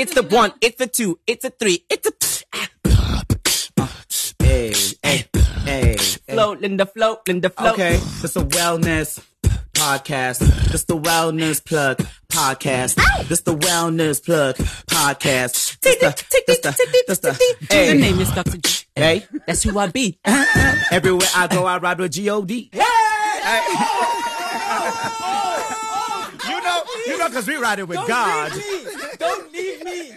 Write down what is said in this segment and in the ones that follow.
It's the one, it's the two, it's a three, it's a. Ah, hey, hey, hey. Float, Lindah, float, Lindah, float. Okay, it's a wellness podcast. This the wellness plug podcast. This the wellness plug podcast. The, the, the, Hey. Your name is Dr. G. Hey. That's who I be. Everywhere I go, I ride with G-O-D. You know, because we ride it with God. Don't leave me.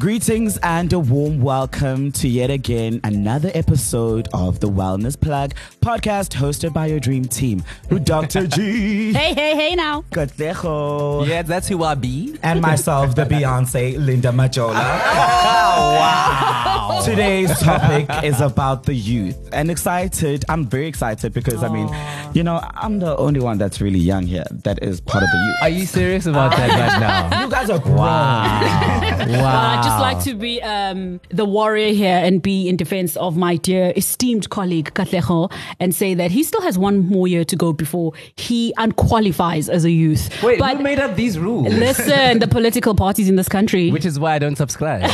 Greetings and a warm welcome to yet again another episode of the Wellness Plug podcast hosted by your dream team, Dr. G. Hey, hey, hey now. Katlego. Yeah, that's who I be. And myself, the Beyonce, Lindah Majola. wow. Today's topic is about the youth. And excited, I'm very excited because, I mean, you know, I'm the only one that's really young here that is part of the youth. Are you serious about that right now? You guys are grown. Wow. Well, Wow. I'd just like to be um, the warrior here and be in defense of my dear esteemed colleague Katlego and say that he still has one more year to go before he unqualifies as a youth. Wait, but who made up these rules? listen, the political parties in this country. Which is why I don't subscribe.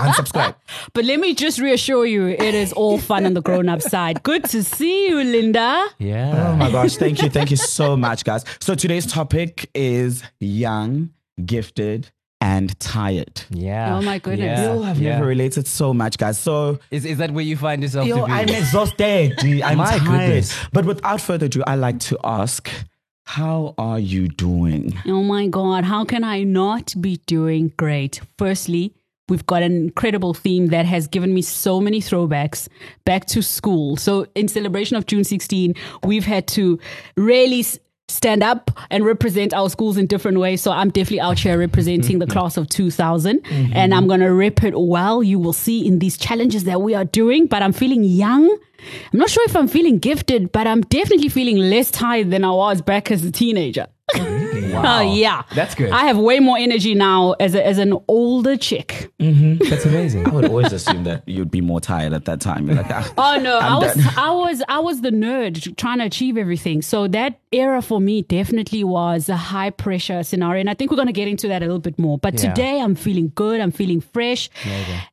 Unsubscribe. but let me just reassure you, it is all fun on the grown-up side. Good to see you, Lindah. Yeah. Oh my gosh, thank you. Thank you so much, guys. So today's topic is young, gifted, and tired. Yeah. Oh my goodness. Yeah. You have Yeah. never related so much, guys. So Is, is that where you find yourself Yo, to be? I'm exhausted. I'm My tired. goodness. But without further ado, I like to ask, how are you doing? Oh my God, how can I not be doing great? Firstly, we've got an incredible theme that has given me so many throwbacks back to school. So, in celebration of June 16, we've had to really s- stand up and represent our schools in different ways. So, I'm definitely out here representing the mm-hmm. class of 2000, mm-hmm. and I'm going to rep it well. You will see in these challenges that we are doing, but I'm feeling young. I'm not sure if I'm feeling gifted, but I'm definitely feeling less tired than I was back as a teenager. Oh yeah, That's good. I have way more energy now as a, as an older chick. That's amazing. I would always assume that you'd be more tired at that time. You're like, ah, Oh no, I'm I was done. I was I was the nerd trying to achieve everything. So that era for me definitely was a high pressure scenario, and I think we're gonna get into that a little bit more. But Yeah. today I'm feeling good. I'm feeling fresh,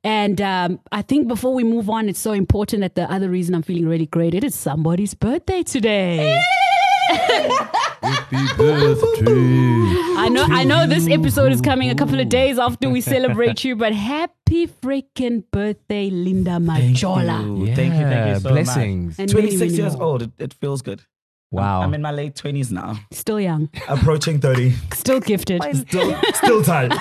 and um, I think before we move on, it's so important that the other reason I'm feeling really great it is somebody's birthday today. I know I know this episode is coming a couple of days after we celebrate you, but happy freaking birthday, Lindah Majola. you. Thank you, thank you so Blessings. And many, 26 many years more. old. It, it feels good. Wow. I'm in my late 20s now. Still young, Approaching 30. still gifted. Still, still tired.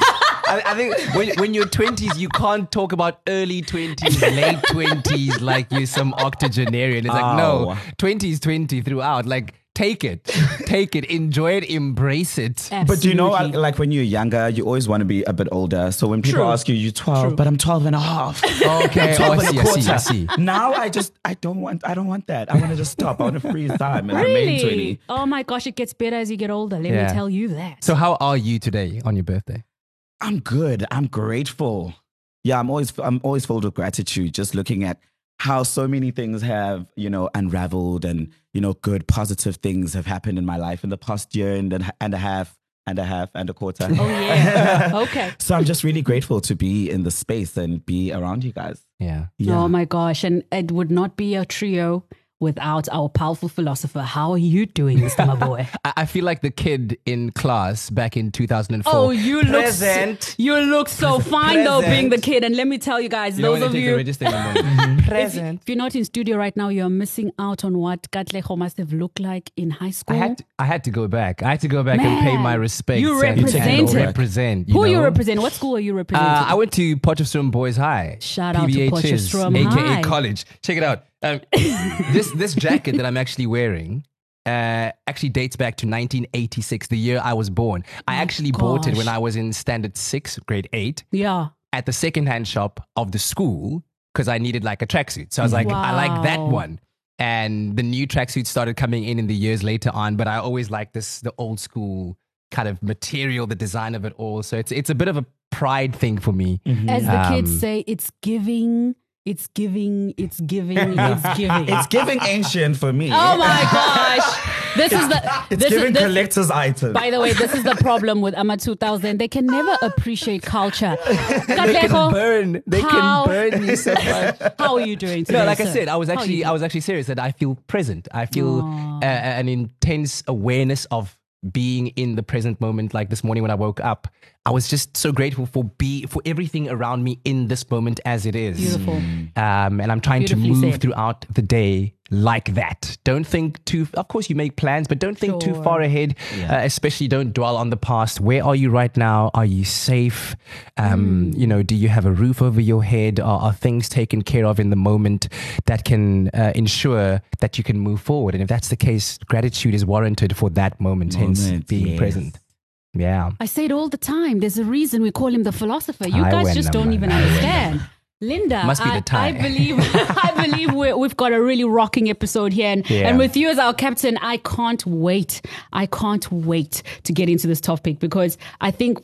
I, I think when, when you're 20s, you can't talk about early 20s, late 20s like you're some octogenarian. It's like, no, Oh. 20s, 20 throughout. Like, take it. Take it. Enjoy it. Embrace it. But do you know, like when you're younger, you always want to be a bit older. So when people True. ask you, you're 12, but I'm 12 and a half. Okay. 12 Oh, I and a see, I see, I see. Now I just, I don't want, I don't want that. I want to just stop. I want to freeze time and remain 20. Really? Oh my gosh, it gets better as you get older. Let Yeah. me tell you that. So, how are you today on your birthday? I'm good. I'm grateful. Yeah, I'm always I'm always filled with gratitude just looking at how so many things have, you know, unraveled and, you know, good positive things have happened in my life in the past year and a, and a half and a half and a quarter. oh yeah. okay. so I'm just really grateful to be in the space and be around you guys. Yeah. Oh, yeah. Oh my gosh, and it would not be a trio without our powerful philosopher. How are you doing, Mr. My boy? I, I feel like the kid in class back in 2004. Oh, you look Present. so, you look so fine though being the kid. And let me tell you guys, You those of you the register in the morning. if, Present. if you're not in studio right now, you're missing out on what Katlego must have looked like in high I school. had, to, I had to go back. I had to go back and pay my respects. you and- represented. and represent. You Who know? you represent? What school are you representing? Uh, I went to Potchefstroom Boys High. Shout out to PBHs, Potchefstroom aka High. college. Check it out. Um, this this jacket that I'm actually wearing uh, actually dates back to 1986, the year I was born. I actually bought it when. I was in standard six, grade eight, yeah. at the secondhand shop of the school because I needed like a tracksuit. So I was like, I like that one. And the new tracksuits started coming in in the years later on, but I always like this the old school kind of material, the design of it all. So it's it's a bit of a pride thing for me. As the kids Um, say, it's giving, it's giving, it's giving, it's giving. It's giving ancient for me. oh my gosh. this is the It's this giving is this, collector's items. by the way, this is the problem with AMA 2000. They can never appreciate culture. Katlego, burn. They How- can burn you so much. How are you doing today? No, like I said, I was actually I was actually serious that I feel present. I feel Aw. uh, an intense awareness of being in the present moment. Like this morning when I woke up, I was just so grateful for be for everything around me in this moment as it is. Beautiful. Um, and I'm trying to move said. throughout the day like that. Don't think too. Of course, you make plans, but don't think too far ahead. Uh, especially, don't dwell on the past. Where are you right now? Are you safe? Um, Hmm. You know, do you have a roof over your head? Are, are things taken care of in the moment that can uh, ensure that you can move forward? And if that's the case, gratitude is warranted for that moment. hence, being yes. present. Yeah. I say it all the time. There's a reason we call him the philosopher. You I guys just them, don't even I understand. Lindah, Must be I, the tie. I believe I believe we're, we've got a really rocking episode here, and, Yeah. and with you as our captain, I can't wait. I can't wait to get into this topic because I think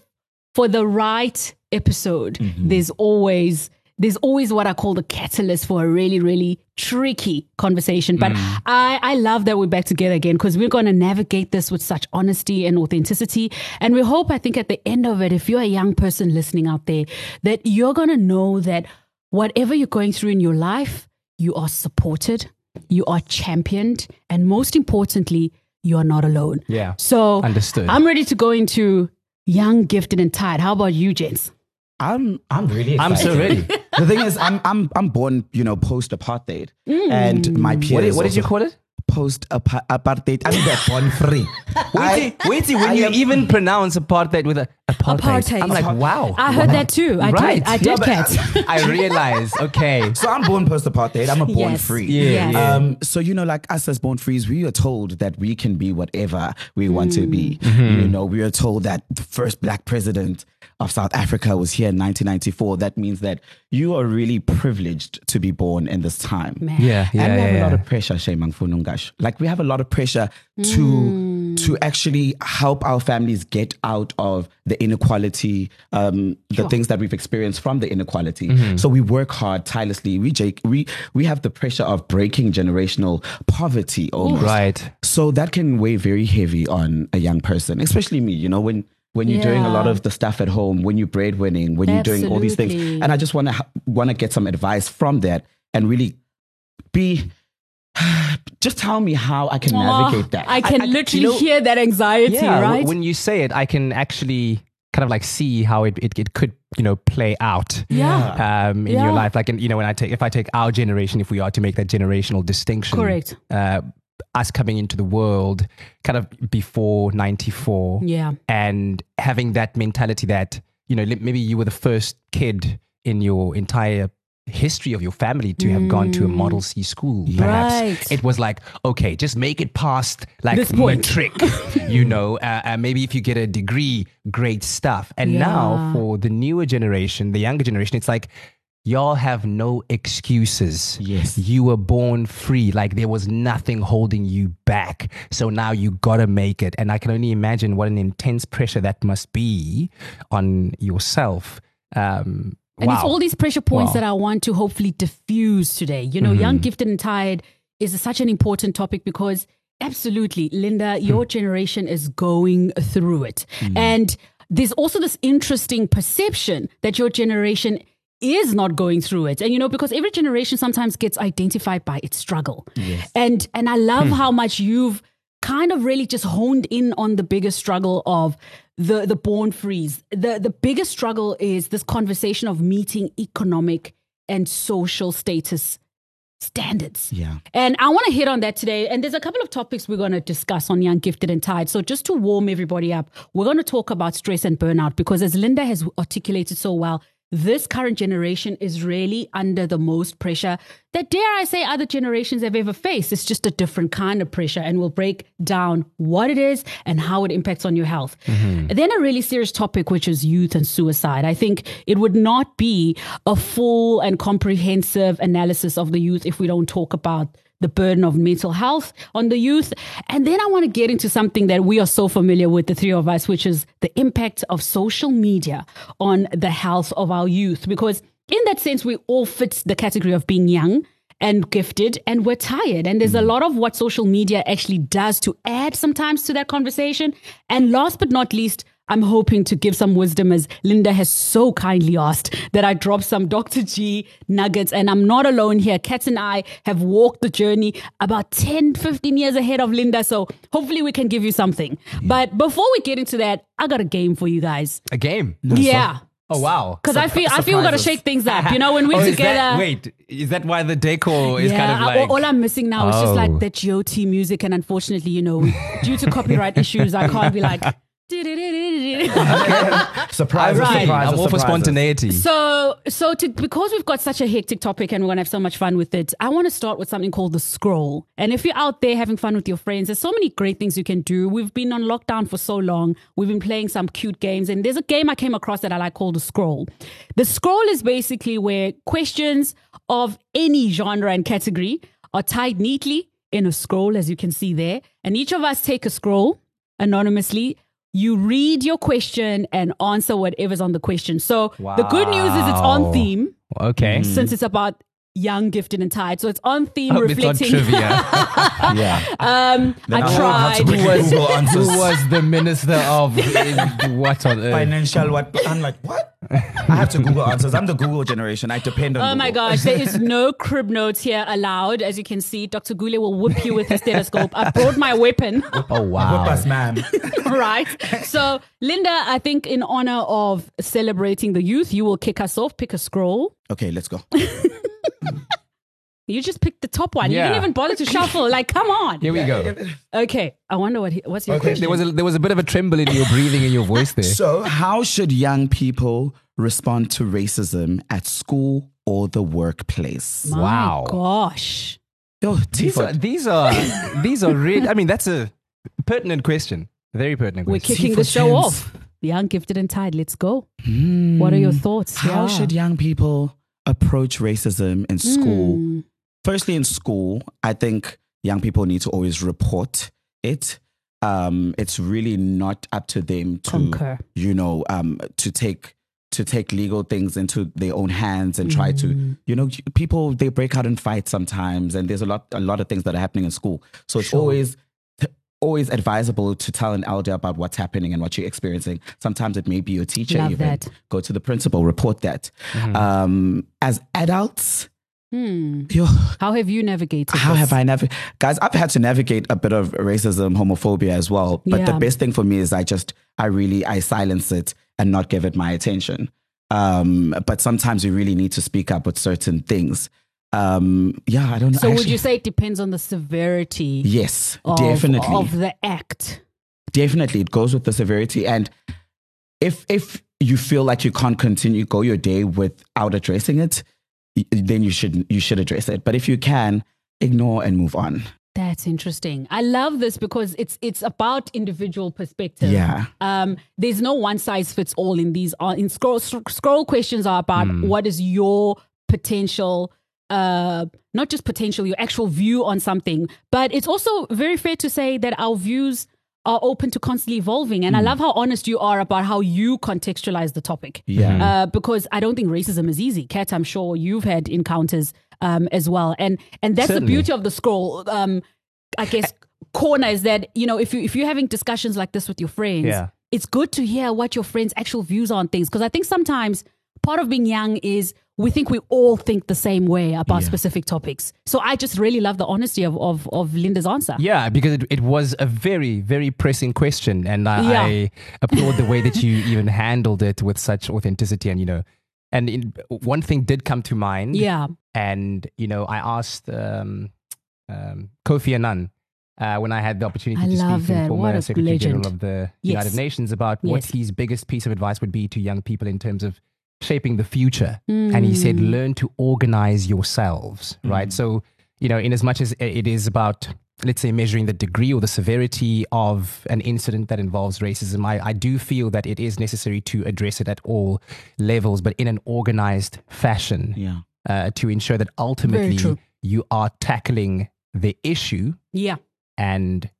for the right episode, Mm-hmm. there's always there's always what I call the catalyst for a really, really tricky conversation. But Mm. I, I love that we're back together again because we're going to navigate this with such honesty and authenticity. And we hope, I think, at the end of it, if you're a young person listening out there, that you're going to know that whatever you're going through in your life, you are supported, you are championed, and most importantly, you are not alone. Yeah. So Understood. I'm ready to go into young, gifted, and tired. How about you, gents? I'm I'm really I'm so ready. the thing is, I'm I'm I'm born, you know, post apartheid, mm. and my peers. What did, what did you call it? Post apartheid. I'm the born free. Wait, till- wait till when I you am- even pronounce apartheid with a apartheid. Apartheid. I'm like, wow. I heard that too. I Right. did. I did, but- Kat. I realize. Okay. So I'm born post apartheid. I'm a born Yes. free. Yeah, yeah. Um, so you know, like us as born frees, we are told that we can be whatever we want to be. Mm-hmm. You know, we are told that the first black president of South Africa was here in 1994. That means that you are really privileged to be born in this time. Man. Yeah, yeah, and we yeah. have a lot of pressure, Shaymang Funungash. Like we have a lot of pressure to to actually help our families get out of the inequality, um, the things that we've experienced from the inequality. Mm-hmm. So we work hard tirelessly. We Jake, we we have the pressure of breaking generational poverty almost. Right. So that can weigh very heavy on a young person, especially me. You know when. When you're doing a lot of the stuff at home, when you're breadwinning, when you're doing all these things, and I just want to want to get some advice from that and really be just tell me how I can navigate Oh, that. I can I- literally you know- hear that anxiety, Yeah. right? When you say it, I can actually kind of like see how it, it, it could, you know, play out. yeah. Um, in Yeah. your life, like, in, you know, when I take, if I take our generation, if we are to make that generational distinction, Correct. Uh, us coming into the world kind of before 94 Yeah. and having that mentality that you know maybe you were the first kid in your entire history of your family to have gone to a model c school perhaps Right. it was like okay just make it past like This point. matric you know uh, uh, maybe if you get a degree great stuff and now for the newer generation the younger generation it's like y'all have no excuses Yes. you were born free like there was nothing holding you back so now you gotta make it and i can only imagine what an intense pressure that must be on yourself um And wow. it's all these pressure points Wow. Mm-hmm. that I want to hopefully diffuse today. You know, young, gifted, and tired is such an important topic because absolutely, Lindah, Hmm. your generation is going through it. And there's also this interesting perception that your generation is not going through it. And you know, because every generation sometimes gets identified by its struggle. And and I love Hmm. how much you've kind of really just honed in on the biggest struggle of the the born frees. The the biggest struggle is this conversation of meeting economic and social status standards. yeah. And I want to hit on that today. And there's a couple of topics we're going to discuss on Young, Gifted, and Tired. So, just to warm everybody up, we're going to talk about stress and burnout because, as Lindah has articulated so well, this current generation is really under the most pressure that, dare I say, other generations have ever faced. It's just a different kind of pressure. And we'll break down what it is and how it impacts on your health. Mm-hmm. Then, a really serious topic, which is youth and suicide. I think it would not be a full and comprehensive analysis of the youth if we don't talk about the burden of mental health on the youth. And then I want to get into something that we are so familiar with, the three of us, which is the impact of social media on the health of our youth. Because in that sense, we all fit the category of being young and gifted and we're tired. And there's a mm. lot of what social media actually does to add sometimes to that conversation. And last but not least, I'm hoping to give some wisdom as Lindah has so kindly asked that I drop some Dr. G nuggets. And I'm not alone here. Kat and I have walked the journey about 10, 15 years ahead of Lindah. So hopefully we can give you something. But before we get into that, I got a game for you guys. A game. yeah. Oh wow. Because I feel I feel we gotta shake things up. You know, when we're Oh, together. that- wait, is that why the decor is yeah, kind of like? all, all I'm missing now is just Oh. like the GOT music, and unfortunately, you know, due to copyright issues, I can't be like. Surprise! Right. surprise, I'm all for spontaneity. So, so to because we've got such a hectic topic and we're gonna have so much fun with it, I want to start with something called the scroll. And if you're out there having fun with your friends, there's so many great things you can do. We've been on lockdown for so long. We've been playing some cute games, and there's a game I came across that I like called the scroll. The scroll is basically where questions of any genre and category are tied neatly in a scroll, as you can see there, and each of us take a scroll anonymously. You read your question and answer whatever's on the question. So the good news is it's on theme okay. since it's about young, gifted, and tired. So it's on theme, Hope it's not reflecting. trivia. Yeah. um, Then I I'll tried. to quickly Google Who was the minister of what on earth? Financial what? I'm like, what? I have to Google answers. I'm the Google generation. I depend on Oh my gosh, there is no crib notes here allowed. As you can see, Dr. Gule will whip you with his stethoscope. I brought my weapon, Oh Whip wow. us, ma'am. right? So, Lindah, I think in honor of celebrating the youth, you will kick us off. Pick a scroll. Okay, let's go. You just picked the top one. You didn't even bother to shuffle. Like, come on. Here we go. Okay, I wonder what. He, what's your Okay. question? There was a there was a bit of a tremble in your breathing and your voice there. So, how should young people respond to racism at school or the workplace? My Wow. gosh. Yo, These are these are these are really. I mean, that's a pertinent question. Very pertinent Question. We're question. kicking for the show chance. off. Young, gifted, and tired. Let's go. What are your thoughts? how Yeah. should young people approach racism in school? Hmm. Firstly, in school, I think young people need to always report it. Um, it's really not up to them to, Concur. you know, um, to take to take legal things into their own hands and try Mm. to, you know, people they break out in fights sometimes, and there's a lot a lot of things that are happening in school. So it's Sure. always always advisable to tell an elder about what's happening and what you're experiencing. Sometimes it may be your teacher. Love even that. go to the principal, report that. Um, as adults, Hmm. How have you navigated? how this? have I never, guys? I've had to navigate a bit of racism, homophobia as well. But the best thing for me is I just, I really, I silence it and not give it my attention. Um, but sometimes you really need to speak up with certain things. Um, yeah, I don't know. So would you say it depends on the severity? Yes, of, definitely. of the act. definitely it goes with the severity and if if you feel like you can't continue go your day without addressing it then you should you should address it but if you can ignore and move on That's interesting. I love this because it's it's about individual perspective. Yeah. Um, there's no one size fits all in these. uh, In scroll scroll questions are about Hmm. what is your potential. Uh, not just potential, your actual view on something, but it's also very fair to say that our views are open to constantly evolving. Hmm. And I love how honest you are about how you contextualize the topic. Yeah. Uh, because I don't think racism is easy. Kat, I'm sure you've had encounters um, as well. And and that's Certainly. the beauty of the scroll. Um, I guess corner is that you know if you if you're having discussions like this with your friends, Yeah. it's good to hear what your friends' actual views are on things. Because I think sometimes part of being young is we think we all think the same way about Yeah. specific topics. So I just really love the honesty of of, of Lindah's answer. Yeah, because it, it was a very, very pressing question, and I, Yeah. I applaud the way that you even handled it with such authenticity. And you know, and in, one thing did come to mind. Yeah. and you know, I asked um, um, Kofi Annan uh, when I had the opportunity I to speak to the former Secretary legend. General of the Yes. United Nations about what his biggest piece of advice would be to young people in terms of shaping the future. And he said, Mm. learn to organize yourselves, right? So, you know, in as much as it is about, let's say, measuring the degree or the severity of an incident that involves racism, I, I do feel that it is necessary to address it at all levels, but in an organized fashion yeah uh, to ensure that ultimately you are tackling the issue Yeah. and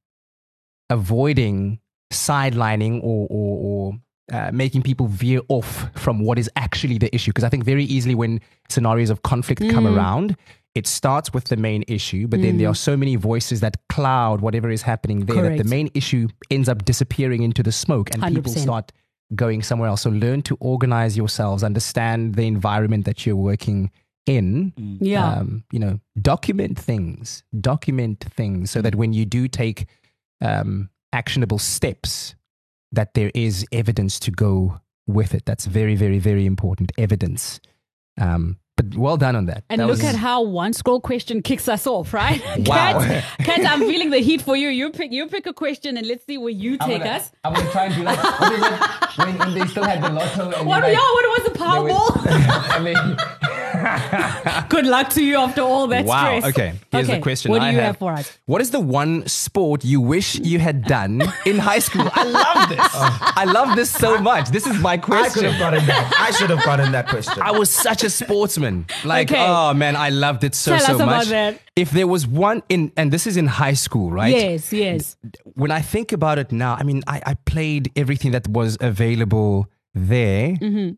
avoiding sidelining or, or, or uh, making people veer off from what is actually the issue. Because I think very easily when scenarios of conflict come Mm. around, it starts with the main issue, but then there are so many voices that cloud whatever is happening there that the main issue ends up disappearing into the smoke and people 100%. start going somewhere else. So learn to organize yourselves, understand the environment that you're working in. Yeah. Um, you know, document things, document things so that when you do take um, actionable steps, that there is evidence to go with it. That's very, very, very important. Evidence. Um, but well done on that. And That look was- at how one scroll question kicks us off, right? Wow. Kat, Kat, I'm feeling the heat for you. You pick you pick a question and let's see where you take us. I'm gonna try and do like what is it when, when they still had the lotto and What, you, yeah, what was the Powerball? and then, Good luck to you after all that wow. stress. Okay. Here's Okay, the question. What do I you have. have for us? What is the one sport you wish you had done in high school? I love this. I love this so much. This is my question. I could have gotten that. I should have gotten that question. I was such a sportsman. Like, Okay. oh man, I loved it so Tell so us about much. that. If there was one in, and this is in high school, right? Yes, yes. When I think about it now, I mean, I, I played everything that was available there. Mm-hmm.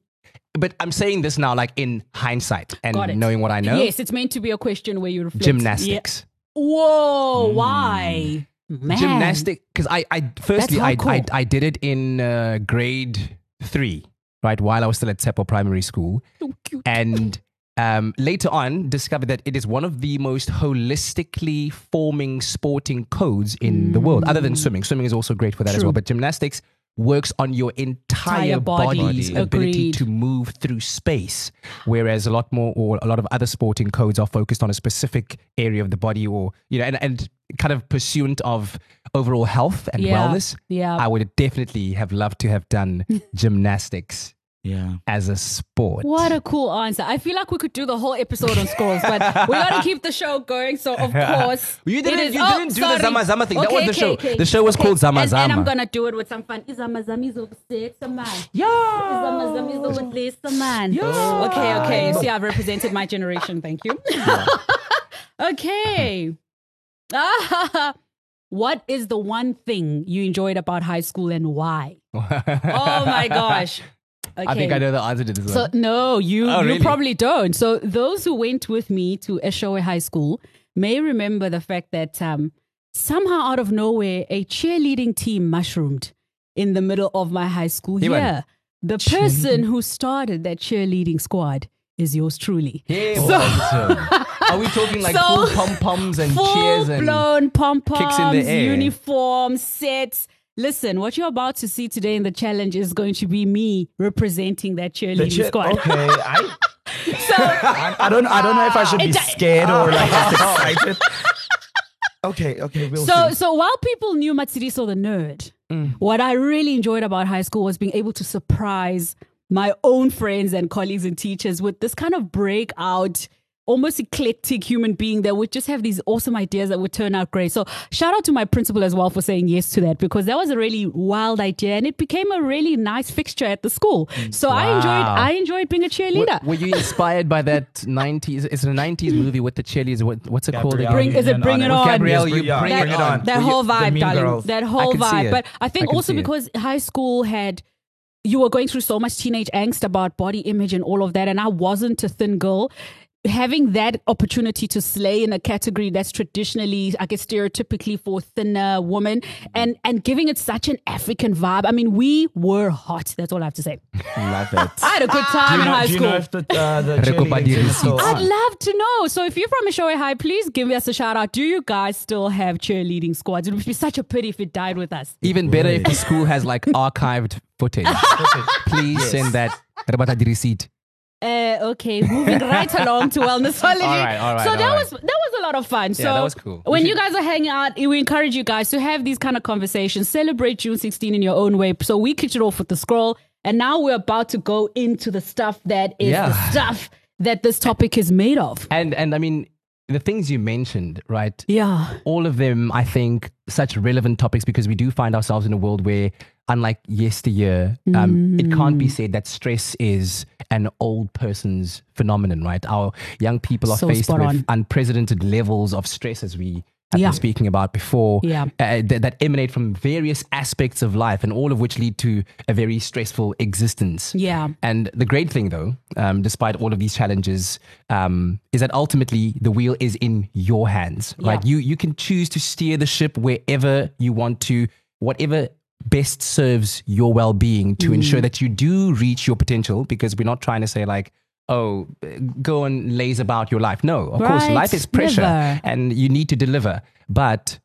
But I'm saying this now, like in hindsight and knowing what I know. Yes, it's meant to be a question where you reflect. Gymnastics. Yeah. Whoa, why? Man. Gymnastic, because I, I firstly I, I. I did it in uh, grade three, right, while I was still at Seppo Primary School. So and um, later on discovered that it is one of the most holistically forming sporting codes in the world, other than swimming. Swimming is also great for that as well. But gymnastics works on your entire Entire body. body's ability Agreed. to move through space, whereas a lot more or a lot of other sporting codes are focused on a specific area of the body, or you know, and, and kind of pursuant of overall health and Yeah. wellness. Yeah. I would definitely have loved to have done gymnastics yeah. as a sport. What a cool answer. I feel like we could do the whole episode on scrolls, but we got to keep the show going. So, of course. You didn't- is- you oh, didn't do the. Zama Zama thing. That was the Okay, show. okay, The show was okay. called Zama and, And I'm going to do it with some fun. Zama Zama is over six, man. Yeah. Zama Zama is over this, man. Okay, okay. See, I've represented my generation. Thank you. okay. Ah, what is the one thing you enjoyed about high school and why? Oh my gosh. Okay. I think I know the answer to this So one. no, you Oh, you really? probably don't. So those who went with me to Eshowe High School may remember the fact that um, somehow out of nowhere a cheerleading team mushroomed in the middle of my high school Ivan. year. The person who started that cheerleading squad is yours truly. Yeah, So- awesome. Are we talking like So- full pom poms and Full cheers and blown pom kicks in poms, the air. uniforms, sets. Listen, what you're about to see today in the challenge is going to be me representing that cheerleading chip- squad. Okay. I, So I, I don't. I don't know if I should be scared or like excited. Okay. Okay. We'll So, see. so while people knew Matshidiso the nerd, mm. what I really enjoyed about high school was being able to surprise my own friends and colleagues and teachers with this kind of breakout, almost eclectic human being that would just have these awesome ideas that would turn out great. So, shout out to my principal as well for saying yes to that because that was a really wild idea and it became a really nice fixture at the school. So, I enjoyed, I enjoyed being a cheerleader. Were, were you inspired by that 90s? It's a 90s movie with the cheerleaders. What, what's it called Gabrielle again? Bring- is it Bring It On? Gabrielle, you yeah, bring that, it on. That whole vibe, darling. Girls. That whole vibe. But I I think can also see it. because high school had you were going through so much teenage angst about body image and all of that, and I wasn't a thin girl. Having that opportunity to slay in a category that's traditionally, I guess, stereotypically for thinner women, and and giving it such an African vibe. I mean, we were hot. That's all I have to say. Love it. I had a good time in know, high school. know if the, uh, the Reko cheerleading Badiri team is still receipts. I'd love to know. So if you're from Eshowe High, please give us a shout out. Do you guys still have cheerleading squads? It would be such a pity if it died with us. Even better if the school has like archived footage. Please send that. Rabata di receipt. Uh, okay, moving right along to wellnessology. All right, all right, So that right. was that was a lot of fun. So that was cool. When should- you guys are hanging out, we encourage you guys to have these kind of conversations. Celebrate June 16 in your own way. So we kicked it off with the scroll, and now we're about to go into the stuff that is Yeah. the stuff that this topic is made of. And and I mean the things you mentioned, right? Yeah. all of them, I think, such relevant topics because we do find ourselves in a world where, unlike yesteryear, um, it can't Mm. be said that stress is an old person's phenomenon, right? Our young people are So faced with on. unprecedented levels of stress, as we I've Yeah. been speaking about before, Yeah. uh, that, that emanate from various aspects of life, and all of which lead to a very stressful existence. Yeah. And the great thing, though, um, despite all of these challenges, um, is that ultimately the wheel is in your hands, right? Yeah. You you can choose to steer the ship wherever you want to, whatever best serves your well-being to Mm. ensure that you do reach your potential. Because we're not trying to say like. Oh, go and laze about your life. No, of course, life is pressure Never. and you need to deliver, but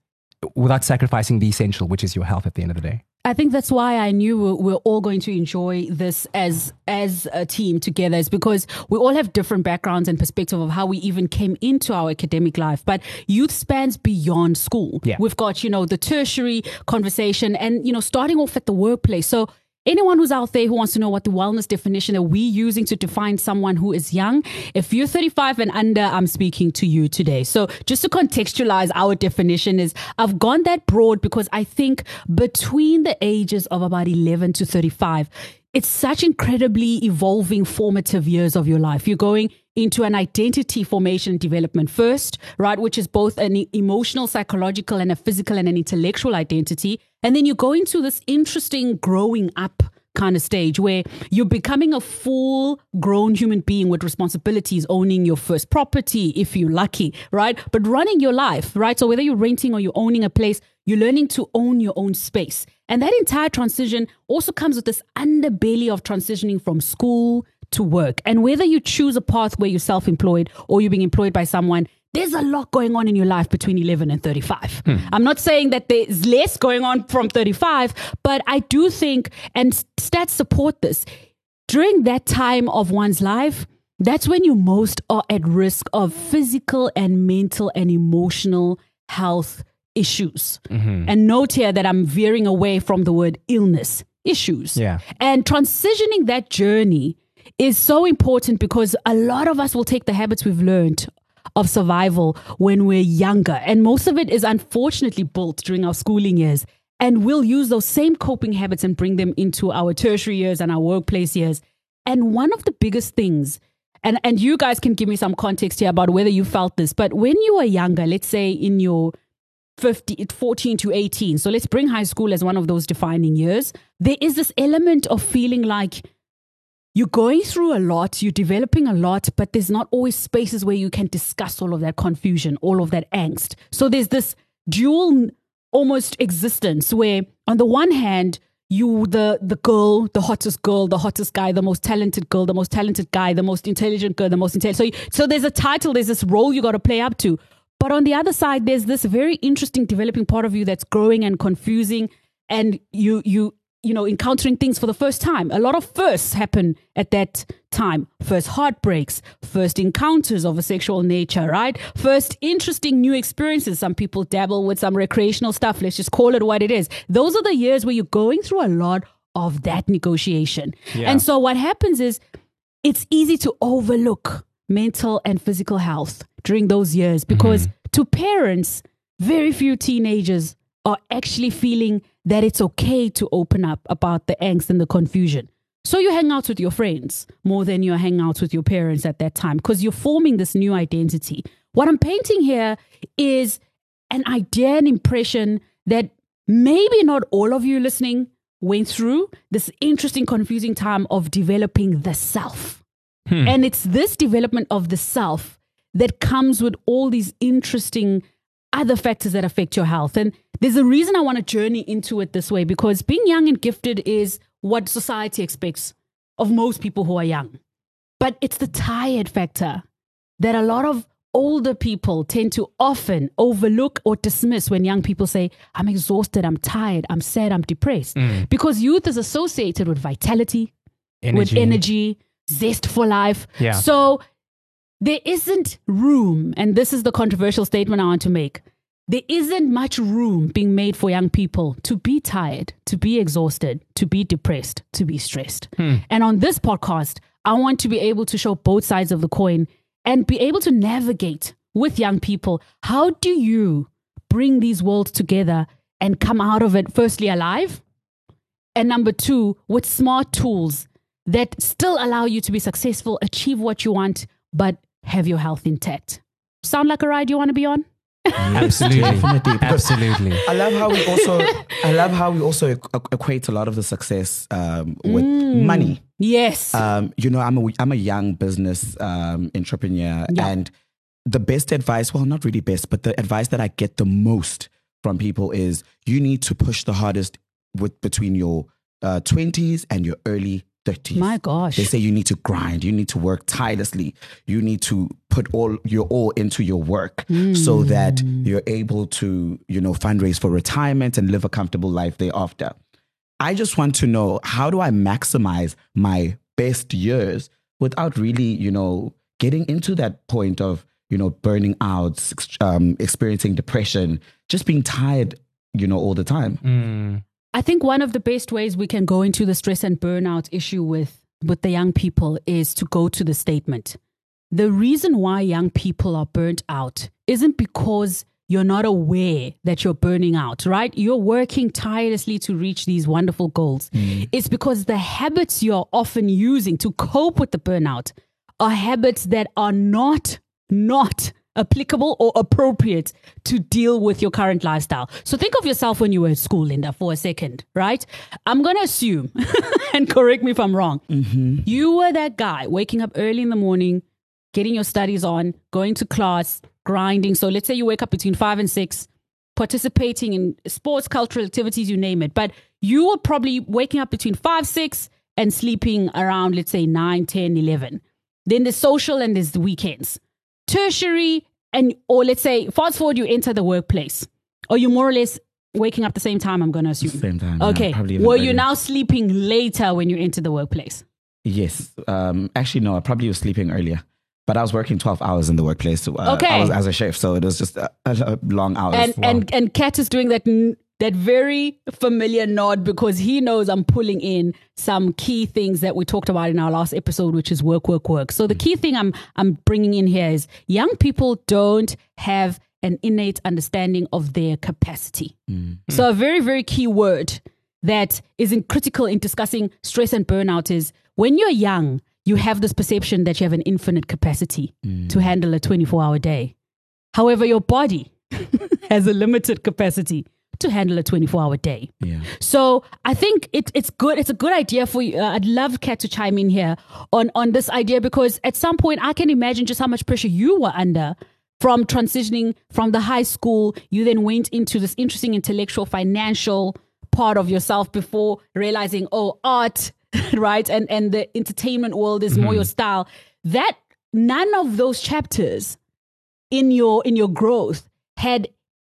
without sacrificing the essential, which is your health at the end of the day. I think that's why I knew we- we're all going to enjoy this as as a team together is because we all have different backgrounds and perspective of how we even came into our academic life. But youth spans beyond school. Yeah. We've got, you know, the tertiary conversation and, you know, starting off at the workplace. So anyone who's out there who wants to know what the wellness definition that we're using to define someone who is young, if you're 35 and under, I'm speaking to you today. So just to contextualize our definition is I've gone that broad because I think between the ages of about 11 to 35, it's such incredibly evolving formative years of your life. You're going into an identity formation and development first, right? Which is both an emotional, psychological, and a physical and an intellectual identity. And then you go into this interesting growing up kind of stage where you're becoming a full grown human being with responsibilities, owning your first property if you're lucky, right? But running your life, right? So whether you're renting or you're owning a place, you're learning to own your own space. And that entire transition also comes with this underbelly of transitioning from school to work. And whether you choose a path where you're self employed or you're being employed by someone, there's a lot going on in your life between 11 and 35. Hmm. I'm not saying that there's less going on from 35, but I do think, and stats support this, during that time of one's life, that's when you most are at risk of physical and mental and emotional health issues. Mm-hmm. And note here that I'm veering away from the word illness issues. Yeah. And transitioning that journey is so important because a lot of us will take the habits we've learned of survival when we're younger. And most of it is unfortunately built during our schooling years. And we'll use those same coping habits and bring them into our tertiary years and our workplace years. And one of the biggest things, and, and you guys can give me some context here about whether you felt this, but when you were younger, let's say in your 50, 14 to 18. So let's bring high school as one of those defining years. There is this element of feeling like you're going through a lot, you're developing a lot, but there's not always spaces where you can discuss all of that confusion, all of that angst. So there's this dual almost existence where on the one hand, you the the girl, the hottest girl, the hottest guy, the most talented girl, the most talented guy, the most intelligent girl, the most intelligent. So, so there's a title, there's this role you got to play up to. But on the other side, there's this very interesting developing part of you that's growing and confusing, and you you you know encountering things for the first time. A lot of firsts happen at that time. First heartbreaks, first encounters of a sexual nature, right? First interesting new experiences. Some people dabble with some recreational stuff. Let's just call it what it is. Those are the years where you're going through a lot of that negotiation. And so what happens is it's easy to overlook mental and physical health during those years mm-hmm. because to parents, very few teenagers are actually feeling that it's okay to open up about the angst and the confusion. So you hang out with your friends more than you hang out with your parents at that time because you're forming this new identity. What I'm painting here is an idea and impression that maybe not all of you listening went through this interesting, confusing time of developing the self. Hmm. And it's this development of the self that comes with all these interesting other factors that affect your health. And there's a reason I want to journey into it this way because being young and gifted is what society expects of most people who are young. But it's the tired factor that a lot of older people tend to often overlook or dismiss when young people say, I'm exhausted, I'm tired, I'm sad, I'm depressed. Mm. Because youth is associated with vitality, with energy, zest for life. Yeah. So there isn't room, and this is the controversial statement I want to make. There isn't much room being made for young people to be tired, to be exhausted, to be depressed, to be stressed. Hmm. And on this podcast, I want to be able to show both sides of the coin and be able to navigate with young people. How do you bring these worlds together and come out of it, firstly, alive? And number two, with smart tools that still allow you to be successful, achieve what you want, but have your health intact. Sound like a ride you want to be on? Absolutely. Definitely, Absolutely. I love how we also I love how we also equ- equate a lot of the success um, with Mm. money. Yes. Um, you know, I'm a I'm a young business um, entrepreneur, Yeah. and the best advice, well, not really best, but the advice that I get the most from people is you need to push the hardest with between your uh, 20s and your early 30s. My gosh. They say you need to grind, you need to work tirelessly, you need to put all your all into your work so that you're able to, you know, fundraise for retirement and live a comfortable life thereafter. I just want to know how do I maximize my best years without really, you know, getting into that point of, you know, burning out, um, experiencing depression, just being tired, you know, all the time. Mm. I think one of the best ways we can go into the stress and burnout issue with with the young people is to go to the statement. The reason why young people are burnt out isn't because you're not aware that you're burning out, right? You're working tirelessly to reach these wonderful goals. Mm. It's because the habits you're often using to cope with the burnout are habits that are not not applicable or appropriate to deal with your current lifestyle. So think of yourself when you were at school, Lindah, for a second, right? I'm going to assume, and correct me if I'm wrong, mm-hmm. you were that guy waking up early in the morning, getting your studies on, going to class, grinding. So let's say you wake up between five and six, participating in sports, cultural activities, you name it. But you were probably waking up between five, six, and sleeping around, let's say, nine, 10, 11. Then the social and there's the weekends. Tertiary, and or let's say, fast forward, you enter the workplace. Or you more or less waking up the same time, I'm going to assume. Same time. Okay. even Were you earlier. now sleeping later when you enter the workplace? Yes. Um, actually, no, I probably was sleeping earlier. But I was working 12 hours in the workplace. Uh, Okay. I was as a chef, so it was just a, a, long hours. and and and Kat is doing that that very familiar nod because he knows I'm pulling in some key things that we talked about in our last episode, which is work, work, work. So the key thing I'm I'm bringing in here is young people don't have an innate understanding of their capacity. Mm. So a very very key word that is in critical in discussing stress and burnout is when you're young, you have this perception that you have an infinite capacity to mm. handle a 24 hour day. However, your body has a limited capacity to handle a 24 hour day. yeah. So I think it, it's good. It's a good idea for you. Uh, I'd love Kat to chime in here on, on this idea because at some point I can imagine just how much pressure you were under from transitioning from the high school. You then went into this interesting intellectual, financial part of yourself before realizing, oh, art, right? And, and the entertainment world is more your style. That none of those chapters in your in your growth had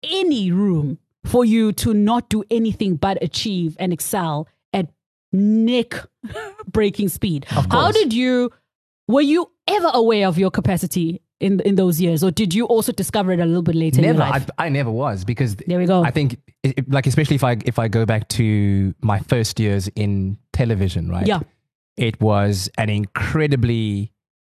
any room for you to not do anything but achieve and excel at neck breaking speed. How did you were you ever aware of your capacity in in those years or did you also discover it a little bit later in Never. your life? I, I never was because There we go. I think, it- like, especially if I if I go back to my first years in television, right? Yeah. it was an incredibly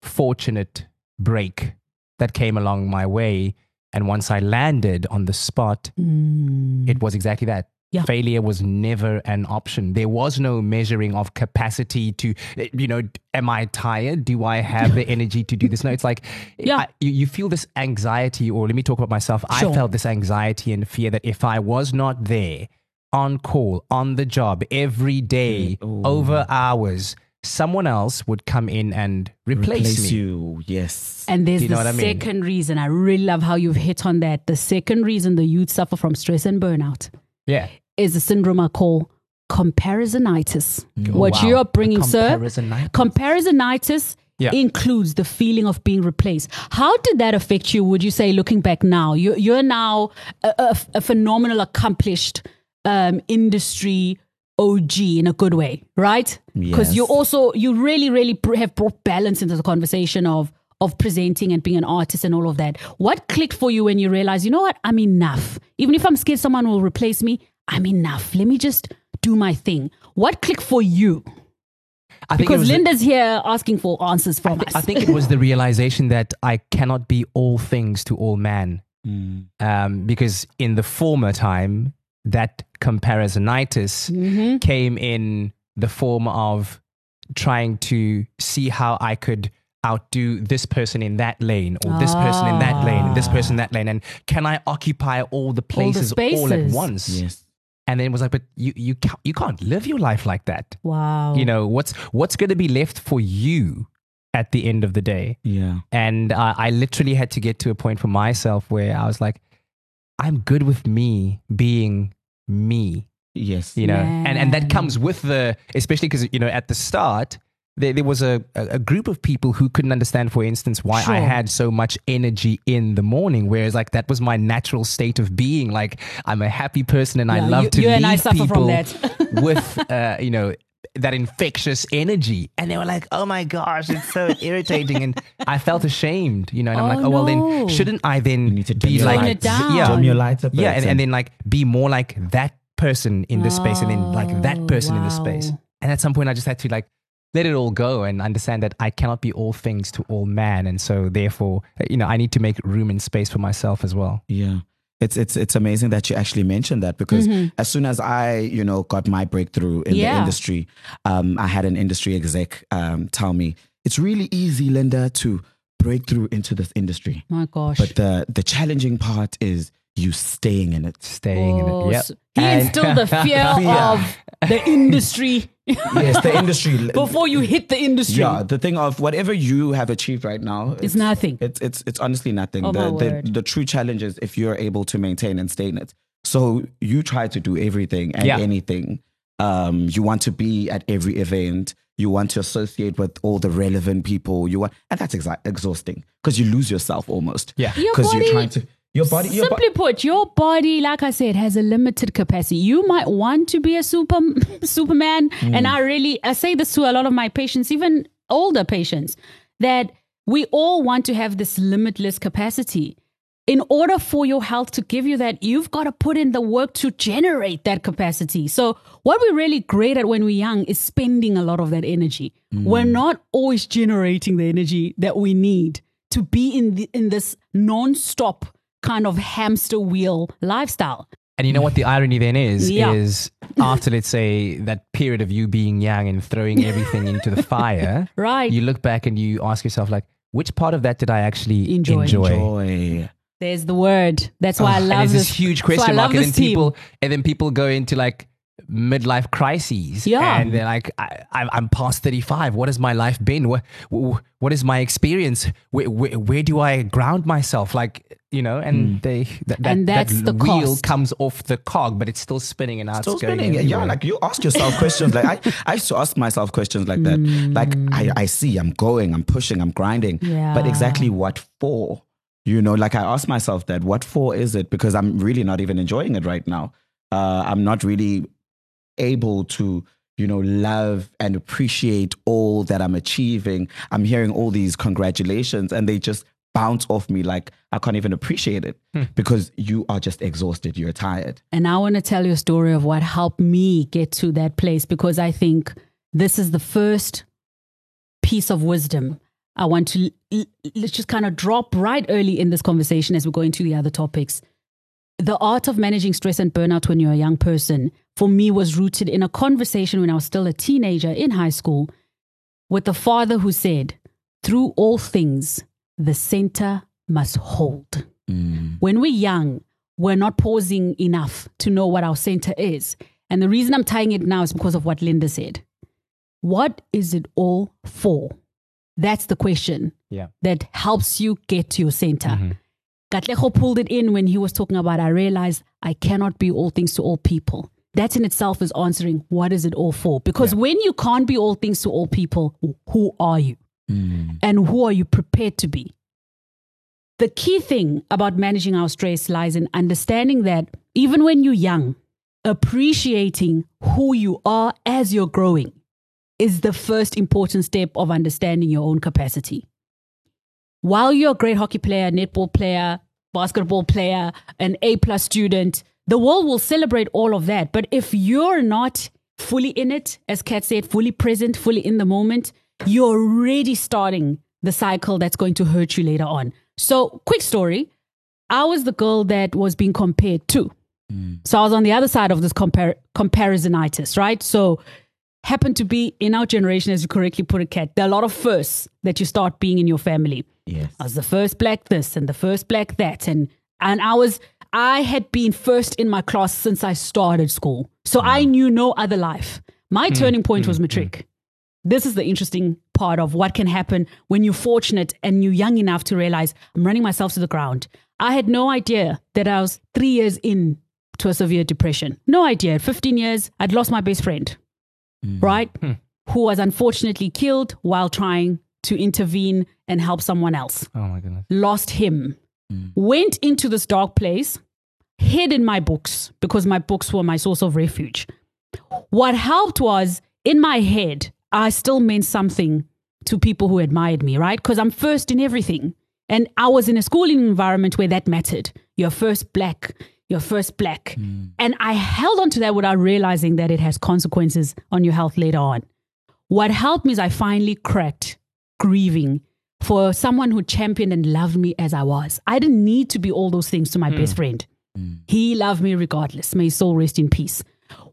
fortunate break that came along my way, and once I landed on the spot, it was exactly that. Mm. Yeah. Failure was never an option. There was no measuring of capacity to, you know, am I tired? Do I have the energy to do this? No, it's like, Yeah. I- you, you feel this anxiety, or let me talk about myself. Sure. I felt this anxiety and fear that if I was not there on call, on the job, every day, over hours, someone else would come in and replace, Replace me. you. Yes. And there's you know the what I mean? second reason. I really love how you've hit on that. The second reason the youth suffer from stress and burnout Yeah. is a syndrome I call comparisonitis. What Wow. you're bringing, sir, Comparisonitis. comparisonitis Yeah. includes the feeling of being replaced. How did that affect you? Would you say, looking back now, you, you're now a, a, a phenomenal, accomplished um, industry OG in a good way, right? Because Yes. you also you really, really br- have brought balance into the conversation of of presenting and being an artist and all of that. What clicked for you when you realized, you know what, I'm enough. Even if I'm scared someone will replace me, I'm enough. Let me just do my thing. What clicked for you? I think Because was the- Lindah's here asking for answers from us. I think it was the realization that I cannot be all things to all man. Um, because in the former time, that comparisonitis Mm-hmm. came in the form of trying to see how I could outdo this person in that lane or this person in that lane and this person in that lane? And can I occupy all the places all, at once? Yes. And then it was like, but you you can't, you can't live your life like that. Wow. You know what's what's going to be left for you at the end of the day? Yeah. And uh, I literally had to get to a point for myself where I was like, I'm good with me being me Yes. you know and and that comes with the especially because you know at the start there, there was a, a a group of people who couldn't understand for instance why i had so much energy in the morning whereas like that was my natural state of being like i'm a happy person and i love you- to you lead and I suffer from people that. with uh you know that infectious energy and they were like oh my gosh it's so irritating and i felt ashamed you know and i'm Oh, like oh well then oh, shouldn't i then You need to be your like Tone it down. yeah Dim your lights up yeah, and, and then like be more like that person in this space, and then like oh, that Oh, person in this space. And at some point, I just had to like let it all go and understand that I cannot be all things to all man, and so therefore, you know, I need to make room and space for myself as well. Yeah. It's it's it's amazing that you actually mentioned that because as soon as I, you know, got my breakthrough in the industry, um, I had an industry exec um, tell me it's really easy, Lindah, to break through into this industry. My gosh. But the the challenging part is you staying in it. Staying in Oh, it. Yep. so He And- instilled the fear Yeah. of the industry Yes, the industry. before you hit the industry. Yeah, the thing of whatever you have achieved right now, It's nothing. It's it's it's honestly nothing. Oh, the, the the true challenge is if you're able to maintain and stay in it. So you try to do everything and Yeah. anything. Um, you want to be at every event. You want to associate with all the relevant people. You want, and that's exa- exhausting because you lose yourself almost. Yeah. Your because you're trying to your body. Your Simply put, your body, like I said, has a limited capacity. You might want to be a super Superman, Mm. and I really I say this to a lot of my patients, even older patients, that we all want to have this limitless capacity. In order for your health to give you that, you've got to put in the work to generate that capacity. So, what we're really great at when we're young is spending a lot of that energy. We're not always generating the energy that we need to be in the, in this non-stop kind of hamster wheel lifestyle. And you know what the irony then is? Yeah. Is after let's say that period of you being young and throwing everything into the fire, Right. you look back and you ask yourself like, which part of that did I actually Enjoy. enjoy? joy. There's the word. That's why I ah, love there's this this huge question I love mark, and then team. people and then people go into like midlife crises. Yeah. and they're like, I, I'm past 35. What has my life been? What what is my experience? Where, where, where do I ground myself? Like you know, and they that, that, And that's that the wheel cost. comes off the cog, but it's still spinning and Still spinning. Yeah, like you ask yourself questions. Like I, I used to ask myself questions like that. Like I, I see, I'm going, I'm pushing, I'm grinding. yeah. But exactly what for? You know, like I ask myself that, what for is it? Because I'm really not even enjoying it right now. Uh, I'm not really able to, you know, love and appreciate all that I'm achieving. I'm hearing all these congratulations and they just bounce off me like I can't even appreciate it hmm. because you are just exhausted. You're tired. And I want to tell you a story of what helped me get to that place because I think this is the first piece of wisdom I want to let's just kind of drop right early in this conversation as we go into the other topics. The art of managing stress and burnout when you're a young person for me was rooted in a conversation when I was still a teenager in high school with a father who said, Through all things, the center must hold mm. when we're young, we're not pausing enough to know what our center is. And the reason I'm tying it now is because of what Lindah said. What is it all for? That's the question yeah. that helps you get to your center. Mm-hmm. Katlego pulled it in when he was talking about, I realized I cannot be all things to all people. That in itself is answering, what is it all for? Because when you can't be all things to all people, who are you? Mm. And who are you prepared to be? The key thing about managing our stress lies in understanding that even when you're young, appreciating who you are as you're growing is the first important step of understanding your own capacity. While you're a great hockey player, netball player, basketball player, an A plus student, the world will celebrate all of that. But if you're not fully in it, as Kat said, fully present, fully in the moment, you're already starting the cycle that's going to hurt you later on. So, quick story I was the girl that was being compared to. Mm. So, I was on the other side of this compar- comparisonitis, right? So, happen to be in our generation, as you correctly put it, Kat. There are a lot of firsts that you start being in your family. Yes. I was the first black this and the first black that, and and I was I had been first in my class since I started school, so I mm. knew no other life. My mm. turning point mm. was matric. This is the interesting part of what can happen when you're fortunate and you're young enough to realize I'm running myself to the ground. I had no idea that I was three years in to a severe depression. No idea. At 15 years, I'd lost my best friend, right? Hmm. Who was unfortunately killed while trying to intervene and help someone else. Oh my goodness. Lost him. Went into this dark place, hid in my books because my books were my source of refuge. What helped was in my head, I still meant something to people who admired me, right? Because I'm first in everything. And I was in a schooling environment where that mattered. You're first black, you're first black. Hmm. And I held on to that without realizing that it has consequences on your health later on. What helped me is I finally cracked grieving for someone who championed and loved me as I was. I didn't need to be all those things to my best hmm. friend. Mm. He loved me regardless. May his soul rest in peace.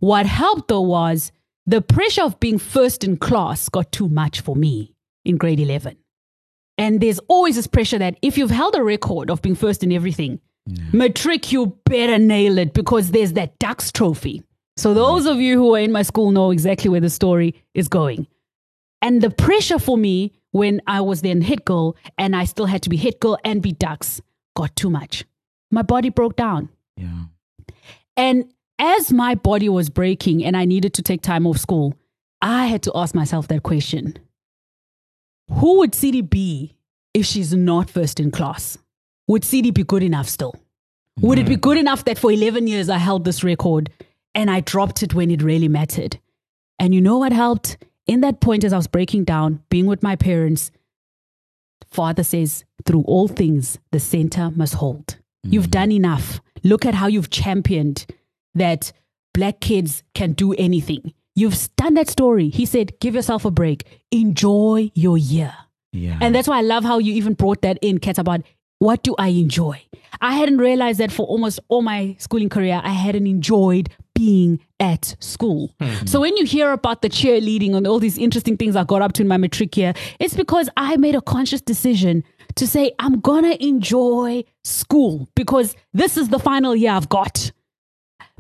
What helped though was the pressure of being first in class got too much for me in grade 11. And there's always this pressure that if you've held a record of being first in everything, mm. matric, you better nail it because there's that Dux trophy. So those of you who are in my school know exactly where the story is going. And the pressure for me when I was then hit girl and I still had to be hit girl and be dux got too much. My body broke down. Yeah. And as my body was breaking and I needed to take time off school, I had to ask myself that question Who would Tshidi be if she's not first in class? Would Tshidi be good enough still? Would it be mm. good enough that for 11 years I held this record and I dropped it when it really mattered? And you know what helped? In that point, as I was breaking down, being with my parents, Father says, through all things, the center must hold. You've mm. done enough. Look at how you've championed that black kids can do anything. You've done that story. He said, give yourself a break. Enjoy your year. Yeah. And that's why I love how you even brought that in, Kat, about what do I enjoy? I hadn't realized that for almost all my schooling career, I hadn't enjoyed being at school. Hmm. So when you hear about the cheerleading and all these interesting things I got up to in my matric year, it's because I made a conscious decision to say, I'm gonna enjoy school because this is the final year I've got.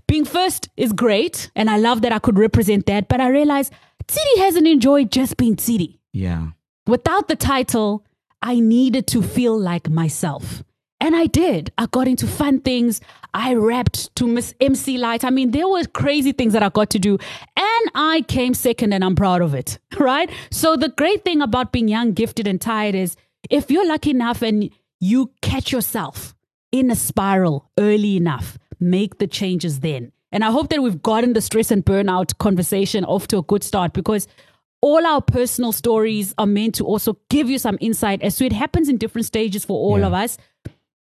Being first is great and i love that i could represent that but i realized Tshidi hasn't enjoyed just being Tshidi. yeah. without the title i needed to feel like myself. And i did. I got into fun things. I rapped to miss MC Lyte i mean there were crazy things that i got to do and i came second and i'm proud of it right? So the great thing about being young gifted and tired is if you're lucky enough and you catch yourself in a spiral early enough, make the changes then. And I hope that we've gotten the stress and burnout conversation off to a good start because all our personal stories are meant to also give you some insight as to it happens in different stages for all Yeah. of us.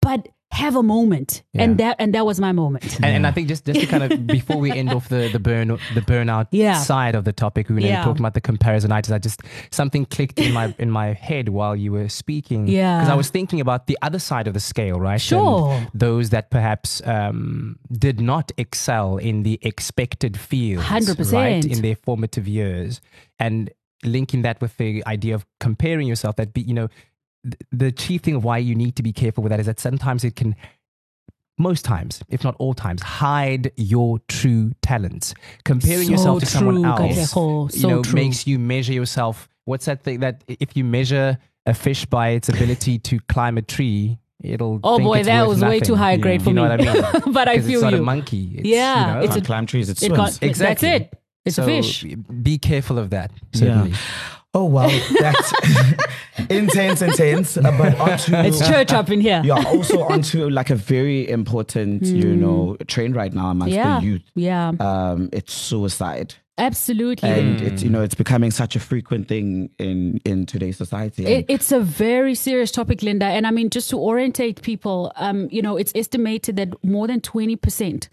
But have a moment. And that and that was my moment. And, and I think just, just to kind of before we end off the the burn the burnout Yeah. side of the topic, we were Yeah. talking about the comparisonitis. I just something clicked in my in my head while you were speaking. Yeah. because I was thinking about the other side of the scale, right? Sure. And those that perhaps um, did not excel in the expected fields, 100%. right, in their formative years, and linking that with the idea of comparing yourself. That be you know the chief thing of why you need to be careful with that is that sometimes it can most times, if not all times, hide your true talents. Comparing So yourself to someone else, Katlego. you know, true. makes you measure yourself. What's that thing that if you measure a fish by its ability to climb a tree, it'll. Oh think boy, it's that worth was way too nothing. high grade You for know me. what I mean? But I 'Cause feel it's not you. a monkey. It's, Yeah, you know, it's a- Can't climb trees. It It swims. can't- Exactly. That's it. It's a so fish. Be careful of that. Certainly. Oh well, that's intense, intense. Uh, but onto It's church up in here. Yeah, also onto like a very important, you know, trend right now amongst Hmm. Yeah. the youth. Yeah. Um, it's suicide, Absolutely. and it's you know it's becoming such a frequent thing in in today's society. It, it's a very serious topic, Lindah. And I mean, just to orientate people, um, you know, it's estimated that more than 20%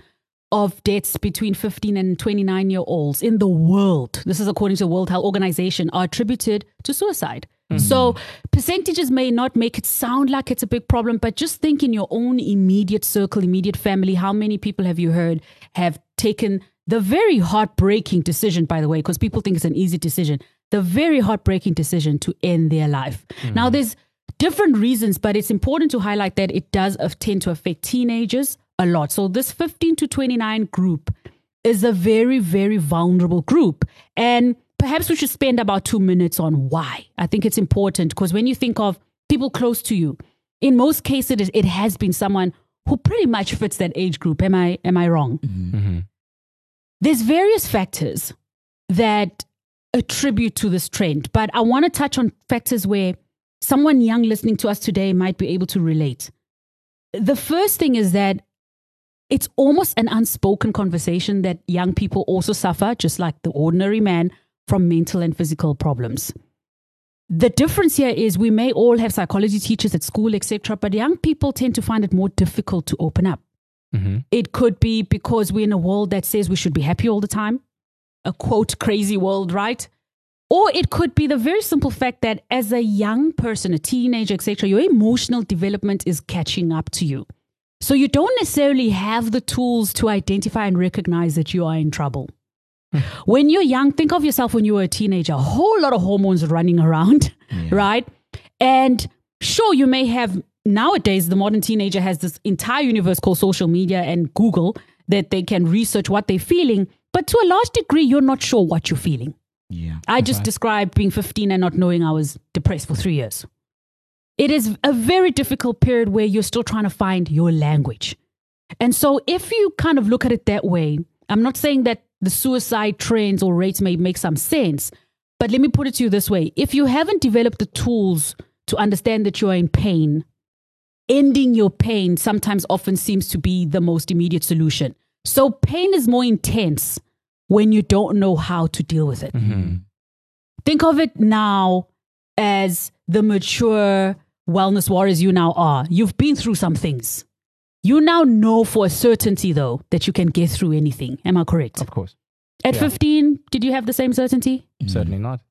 of deaths between 15 and 29 year olds in the world, this is according to the World Health Organization, are attributed to suicide. Mm-hmm. So percentages may not make it sound like it's a big problem, but just think in your own immediate circle, immediate family, how many people have you heard have taken the very heartbreaking decision, by the way, because people think it's an easy decision, the very heartbreaking decision to end their life. Mm-hmm. Now, there's different reasons, but it's important to highlight that it does tend to affect teenagers a lot. So, this 15 to 29 group is a very, very vulnerable group. And perhaps we should spend about two minutes on why. I think it's important because when you think of people close to you, in most cases, it, is- it has been someone who pretty much fits that age group. Am I, am I wrong? Mm-hmm. Mm-hmm. There's various factors that attribute to this trend, but I want to touch on factors where someone young listening to us today might be able to relate. The first thing is that it's almost an unspoken conversation that young people also suffer, just like the ordinary man, from mental and physical problems. The difference here is we may all have psychology teachers at school, etc., but young people tend to find it more difficult to open up. Mm-hmm. It could be because we're in a world that says we should be happy all the time, a quote, crazy world, right? Or it could be the very simple fact that as a young person, a teenager, etc., your emotional development is catching up to you. So you don't necessarily have the tools to identify and recognize that you are in trouble. Hmm. When you're young, think of yourself when you were a teenager, a whole lot of hormones running around, right? And sure, you may have nowadays, the modern teenager has this entire universe called social media and Google that they can research what they're feeling. But to a large degree, you're not sure what you're feeling. Yeah. I just described being 15 and not knowing I was depressed for three years. It is a very difficult period where you're still trying to find your language. And so, if you kind of look at it that way, I'm not saying that the suicide trends or rates may make some sense, but let me put it to you this way if you haven't developed the tools to understand that you are in pain, ending your pain sometimes often seems to be the most immediate solution. So, pain is more intense when you don't know how to deal with it. Mm-hmm. Think of it now as the mature wellness warriors you now are. You've been through some things. You now know for a certainty, though, that you can get through anything. Am I correct? Of course. At yeah. 15, did you have the same certainty? Mm. Certainly not.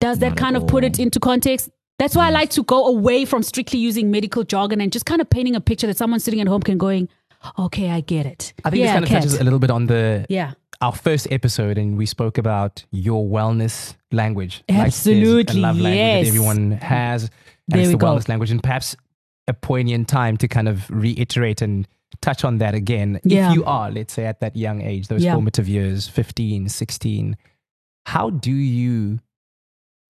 Does that Not kind of put it into context? That's why I like to go away from strictly using medical jargon and just kind of painting a picture that someone sitting at home can going, okay, I get it. I think yeah, this kind of touches a little bit on the Yeah. Our first episode, and we spoke about your wellness language. Like, Absolutely, a love language yes. that everyone has, and it's the go. wellness language, and perhaps a poignant time to kind of reiterate and touch on that again. Yeah. If you are, let's say, at that young age, those Yeah. formative years, 15, 16, how do you?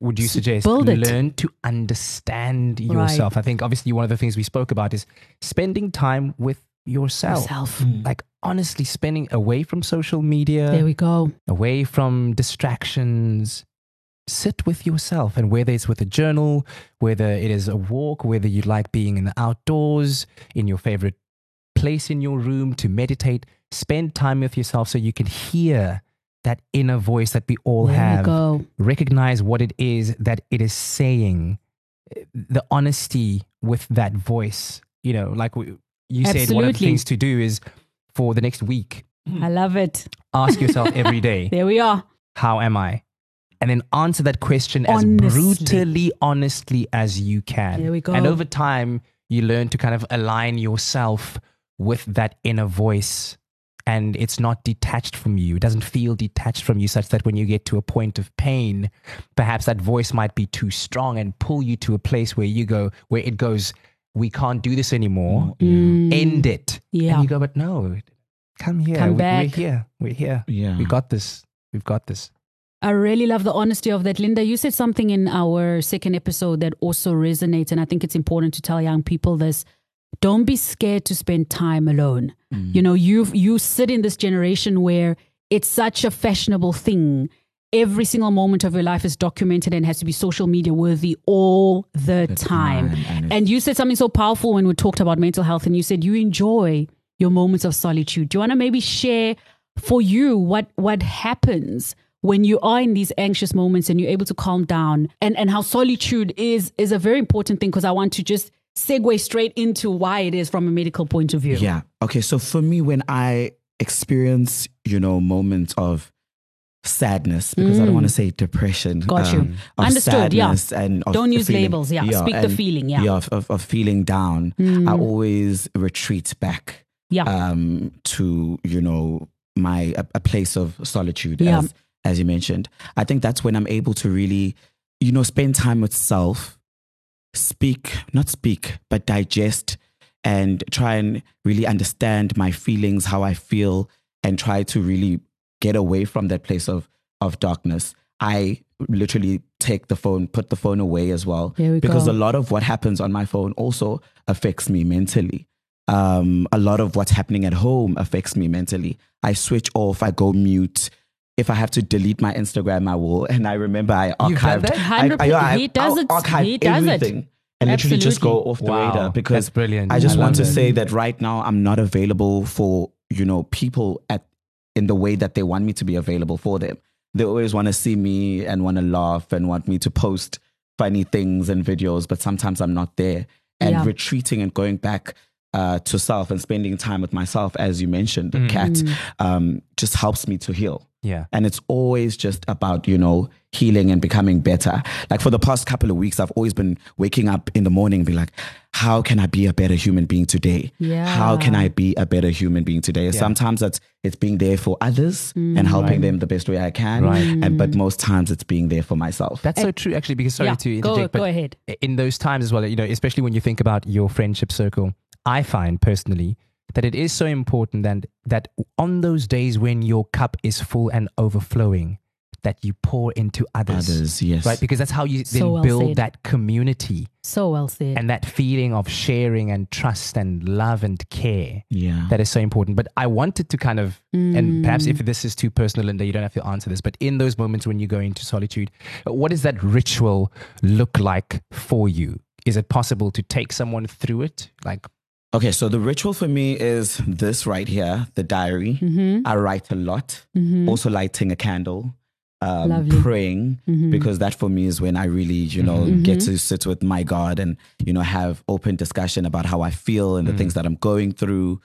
Would you suggest learn to understand Right. yourself? I think obviously one of the things we spoke about is spending time with yourself. Yourself. Hmm. Like honestly spending away from social media, There we go. away from distractions. Sit with yourself, and whether it's with a journal, whether it is a walk, whether you like being in the outdoors, in your favorite place in your room to meditate, spend time with yourself so you can hear that inner voice that we all there we have. go. Recognize what it is that it is saying, the honesty with that voice. You know, like we, you said, one of the things to do is for the next week, I love it. ask yourself every day, There we are. how am I? And then answer that question as brutally honestly as you can. There we go. And over time, you learn to kind of align yourself with that inner voice. And it's not detached from you. It doesn't feel detached from you, such that when you get to a point of pain, perhaps that voice might be too strong and pull you to a place where you go, where it goes, We can't do this anymore. End it. Mm. Yeah. And you go, But no, come here. Come We- back. We're here. We're here. Yeah. We got this. We've got this. I really love the honesty of that. Lindah, you said something in our second episode that also resonates. And I think it's important to tell young people this. Don't be scared to spend time alone. You know, you you sit in this generation where it's such a fashionable thing. Every single moment of your life is documented and has to be social media worthy all the, time. time, and And you said something so powerful when we talked about mental health, and you said you enjoy your moments of solitude. Do you want to maybe share for you what what happens when you are in these anxious moments and you're able to calm down, and and how solitude is is a very important thing because I want to just segue straight into why it is from a medical point of view. Yeah. Okay. So for me, when I experience, you know, moments of sadness, because I don't want to say depression. Mm. Got you. of Understood, yeah. And Don't use feeling- labels, yeah. Speak the feeling, yeah. Mm. Yeah. Of, of, of feeling down. I always retreat back Yeah. um, to, you know, my a, a place of solitude, Yeah. as as you mentioned. I think that's when I'm able to really, you know, spend time with self, speak, not speak, but digest and try and really understand my feelings, how I feel, and try to really get away from that place of of darkness. I literally take the phone, put the phone away as well, we because go. a lot of what happens on my phone also affects me mentally. Um, a lot of what's happening at home affects me mentally. I switch off, I go mute. If I have to delete my Instagram, I will. And I remember I You've done archived. that? I, I, I, He does it. archive He does it. everything and literally just go off the Wow, radar because that's brilliant. I just I want love to it. say that right now I'm not available for you know people at in the way that they want me to be available for them. They always want to see me and want to laugh and want me to post funny things and videos, but sometimes I'm not there. And Yeah. retreating and going back uh, to self and spending time with myself, as you mentioned, Mm. Kat, um, just helps me to heal. Yeah. And it's always just about, you know, healing and becoming better. Like for the past couple of weeks, I've always been waking up in the morning and be like, how can I be a better human being today? How can I be a better human being today? Sometimes it's it's being there for others Mm. and helping them the best way I can. Right. And but most times it's being there for myself. That's so true, actually, because sorry Yeah, to go- interject, go but ahead. in those times as well, you know, especially when you think about your friendship circle, I find personally that it is so important that, that on those days when your cup is full and overflowing, that you pour into others. Others, yes. Right? Because that's how you then So well build said. that community So well said. and that feeling of sharing and trust and love and care. yeah. That is so important. But I wanted to kind of, and perhaps Mm. if this is too personal, Lindah, you don't have to answer this, but in those moments when you go into solitude, what does that ritual look like for you? Is it possible to take someone through it? Like, Okay, so the ritual for me is this right here, the diary. Mm-hmm. I write a lot. Also lighting a candle, um, Lovely. praying, because that for me is when I really, you know, get to sit with my God and, you know, have open discussion about how I feel and the things that I'm going through.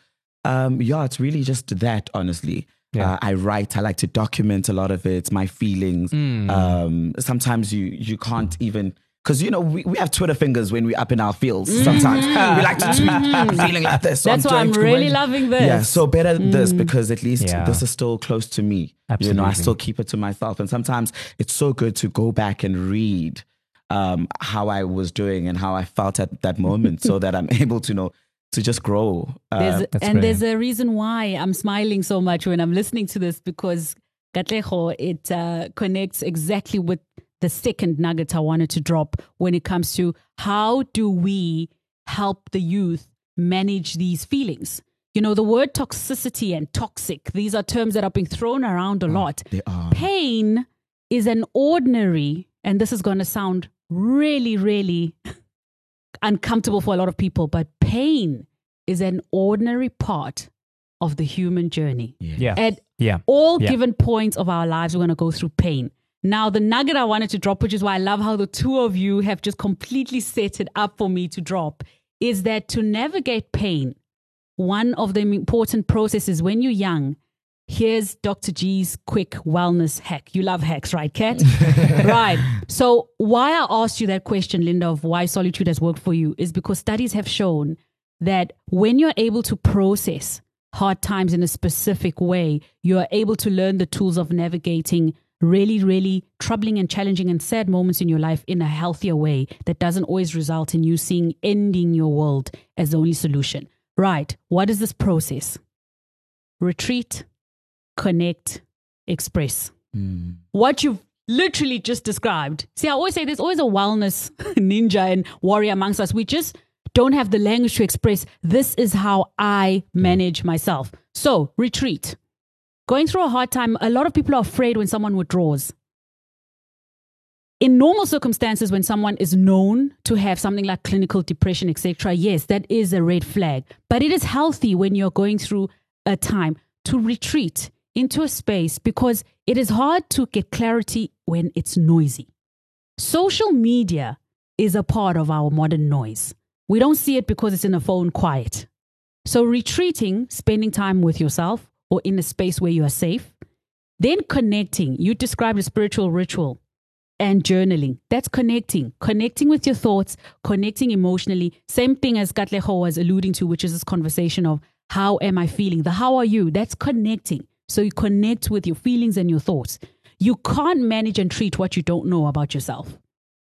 Um, yeah, it's really just that, honestly. Yeah. Uh, I write. I like to document a lot of it, my feelings. Um, sometimes you you can't even because you know we, we have Twitter fingers when we're up in our fields. Sometimes we like to tweet. I'm feeling like this. so That's why I'm really much. loving this. Yeah, so better this because at least Yeah. this is still close to me. You know, I still keep it to myself. And sometimes it's so good to go back and read um, how I was doing and how I felt at that moment so that I'm able to know to just grow. Uh, There's, That's and there's a reason why I'm smiling so much when I'm listening to this because Katlego, it uh, connects exactly with the second nugget I wanted to drop when it comes to how do we help the youth manage these feelings. You know, the word toxicity and toxic, these are terms that are being thrown around a ah, lot. they are. Pain is an ordinary, and this is going to sound really, really uncomfortable for a lot of people, but pain is an ordinary part of the human journey. yeah. At Yeah. all Yeah. given points of our lives, we're going to go through pain. Now, the nugget I wanted to drop, which is why I love how the two of you have just completely set it up for me to drop, is that to navigate pain, one of the important processes when you're young, here's Dr. G's quick wellness hack. You love hacks, right, Kat? right. So, why I asked you that question, Lindah, of why solitude has worked for you is because studies have shown that when you're able to process hard times in a specific way, you are able to learn the tools of navigating really, really troubling and challenging and sad moments in your life in a healthier way that doesn't always result in you seeing ending your world as the only solution. Right. What is this process? Retreat, connect, express. Mm. What you've literally just described. See, I always say there's always a wellness ninja and warrior amongst us. We just don't have the language to express this is how I manage myself. So, retreat. Going through a hard time, a lot of people are afraid when someone withdraws. In normal circumstances, when someone is known to have something like clinical depression, etc., yes, that is a red flag. But it is healthy when you're going through a time to retreat into a space because it is hard to get clarity when it's noisy. Social media is a part of our modern noise. We don't see it because it's in a phone quiet. So, retreating, spending time with yourself or in a space where you are safe, then connecting. You described a spiritual ritual and journaling. That's connecting, connecting with your thoughts, connecting emotionally. Same thing as Katlego was alluding to, which is this conversation of how am I feeling? The how are you? That's connecting. So you connect with your feelings and your thoughts. You can't manage and treat what you don't know about yourself.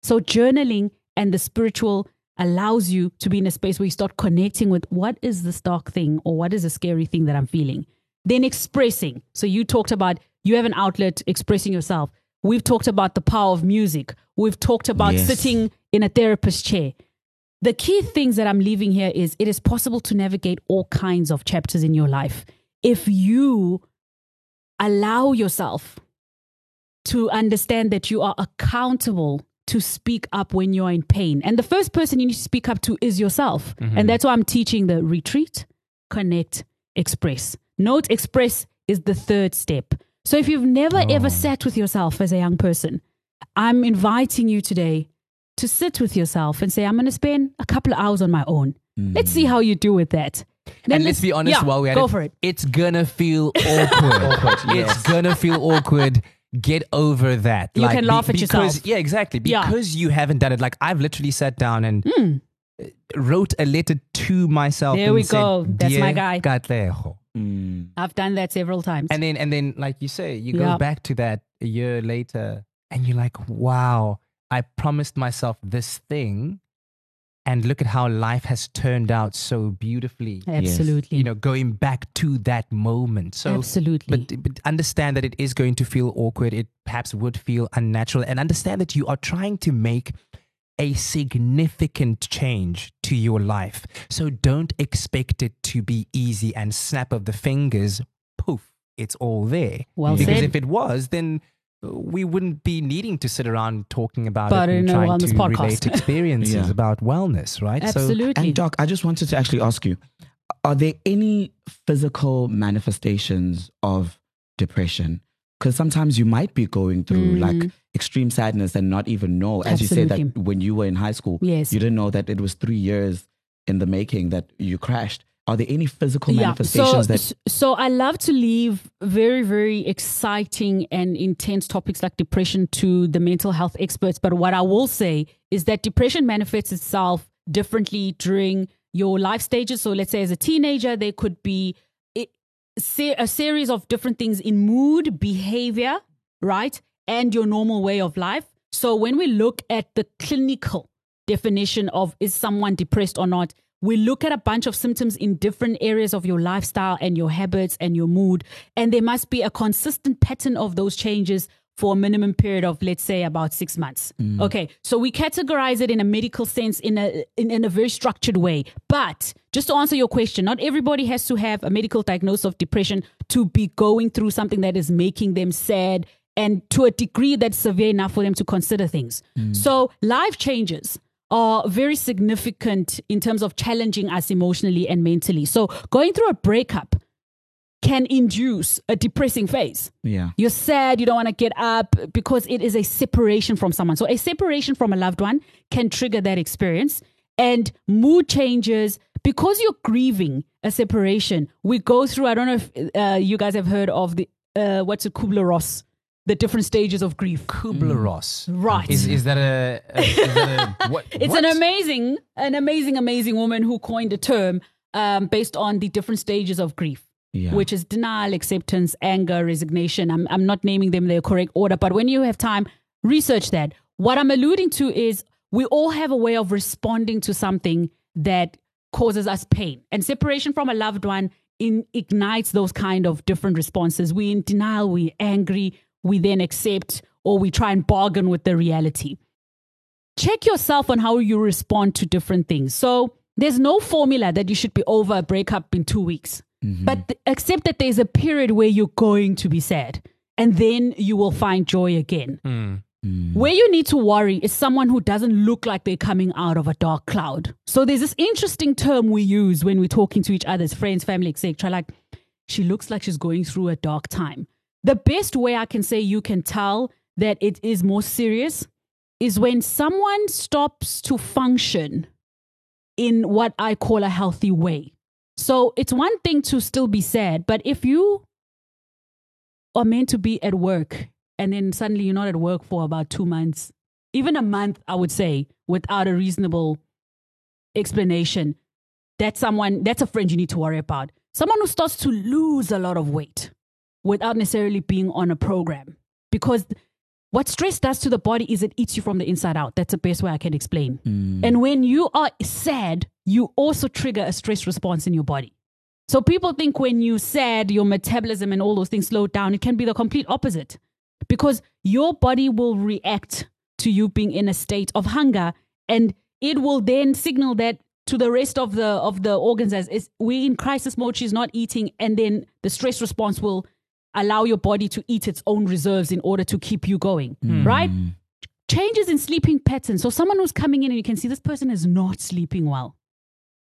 So journaling and the spiritual allows you to be in a space where you start connecting with what is this dark thing or what is the scary thing that I'm feeling. Then expressing. So you talked about you have an outlet expressing yourself. We've talked about the power of music. We've talked about Yes. sitting in a therapist chair. The key things that I'm leaving here is it is possible to navigate all kinds of chapters in your life if you allow yourself to understand that you are accountable to speak up when you're in pain. And the first person you need to speak up to is yourself. And mm-hmm. that's why I'm teaching the retreat, connect, express. Note express is the third step. So if you've never ever sat with yourself as a young person, I'm inviting you today to sit with yourself and say, I'm going to spend a couple of hours on my own. Let's see how you do with that. Then and let's be honest, yeah, while we're at go it, for it. it's gonna feel awkward. It's gonna feel awkward. Get over that. You can laugh at because, yourself. Yeah, exactly. Yeah. Because you haven't done it. Like I've literally sat down and uh, wrote a letter to myself. There and we said, go. That's my guy." Katlego." Mm. I've done that several times. And then and then like you say, you Yeah. go back to that a year later and you're like, wow, I promised myself this thing. And look at how life has turned out so beautifully Absolutely. you know, going back to that moment. So, Absolutely. but, but understand that it is going to feel awkward. It perhaps would feel unnatural, and understand that you are trying to make a significant change to your life. So don't expect it to be easy and snap of the fingers, poof, it's all there. Well because said. if it was, then uh, we wouldn't be needing to sit around talking about But it and in a trying to podcast. relate experiences Yeah. about wellness, right? So Absolutely. And Doc, I just wanted to actually ask you: Are there any physical manifestations of depression? Because sometimes you might be going through like extreme sadness and not even know. As you say that Mm. When you were in high school, Yes. you didn't know that it was three years in the making that you crashed. Are there any physical manifestations so, that? so I love to leave very, very exciting and intense topics like depression to the mental health experts. But what I will say is that depression manifests itself differently during your life stages. So let's say as a teenager, there could be se- a series of different things in mood, behavior, right? And your normal way of life. So when we look at the clinical definition of is someone depressed or not, we look at a bunch of symptoms in different areas of your lifestyle and your habits and your mood. And there must be a consistent pattern of those changes for a minimum period of, let's say, about six months. Mm. Okay. So we categorize it in a medical sense in a, in, in a very structured way. But just to answer your question, not everybody has to have a medical diagnosis of depression to be going through something that is making them sad and to a degree that's severe enough for them to consider things. Mm. So life changes are very significant in terms of challenging us emotionally and mentally. So going through a breakup can induce a depressing phase. Yeah. You're sad, you don't want to get up because it is a separation from someone. So, a separation from a loved one can trigger that experience. And mood changes because you're grieving a separation. We go through, I don't know if uh, you guys have heard of the, uh, what's it, Kubler Ross, the different stages of grief. Kubler Ross. Right. Is is that a, a, is that a what? It's what? an amazing, an amazing, amazing woman who coined a term um, based on the different stages of grief. Yeah. Which is denial, acceptance, anger, resignation. I'm, I'm not naming them the correct order, but when you have time, research that. What I'm alluding to is we all have a way of responding to something that causes us pain. And separation from a loved one in, ignites those kind of different responses. We in denial, we angry, we then accept, or we try and bargain with the reality check yourself on how you respond to different things. So there's no formula that you should be over a breakup in two weeks. Mm-hmm. But th- accept that there's a period where you're going to be sad and then you will find joy again. Mm. Mm. Where you need to worry is someone who doesn't look like they're coming out of a dark cloud. So there's this interesting term we use when we're talking to each other as friends, family, etc. Like, she looks like she's going through a dark time. The best way I can say you can tell that it is more serious is when someone stops to function in what I call a healthy way. So it's one thing to still be sad, but if you are meant to be at work and then suddenly you're not at work for about two months, even a month, I would say, without a reasonable explanation, that's someone, that's a friend you need to worry about. Someone who starts to lose a lot of weight. without necessarily being on a program. Because what stress does to the body is it eats you from the inside out. That's the best way I can explain. Mm. And when you are sad, you also trigger a stress response in your body. So people think when you sad, your metabolism and all those things slow down. It can be the complete opposite because your body will react to you being in a state of hunger and it will then signal that to the rest of the of the organs as is we in crisis mode she's not eating and then the stress response will allow your body to eat its own reserves in order to keep you going hmm. right changes in sleeping patterns so someone who's coming in and you can see this person is not sleeping well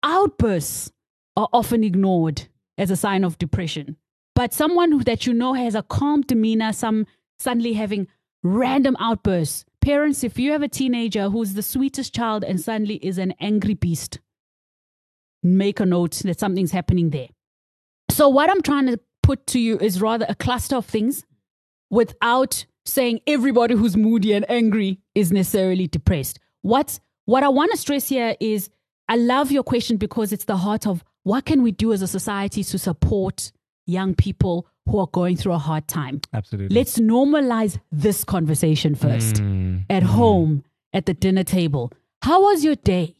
outbursts are often ignored as a sign of depression. But someone that you know has a calm demeanor, some suddenly having random outbursts. Parents, if you have a teenager who's the sweetest child and suddenly is an angry beast, make a note that something's happening there. So, what I'm trying to put to you is rather a cluster of things without saying everybody who's moody and angry is necessarily depressed. What what I want to stress here is I love your question because it's the heart of what can we do as a society to support young people who are going through a hard time. Absolutely. Let's normalize this conversation first Mm. at home, at the dinner table. How was your day?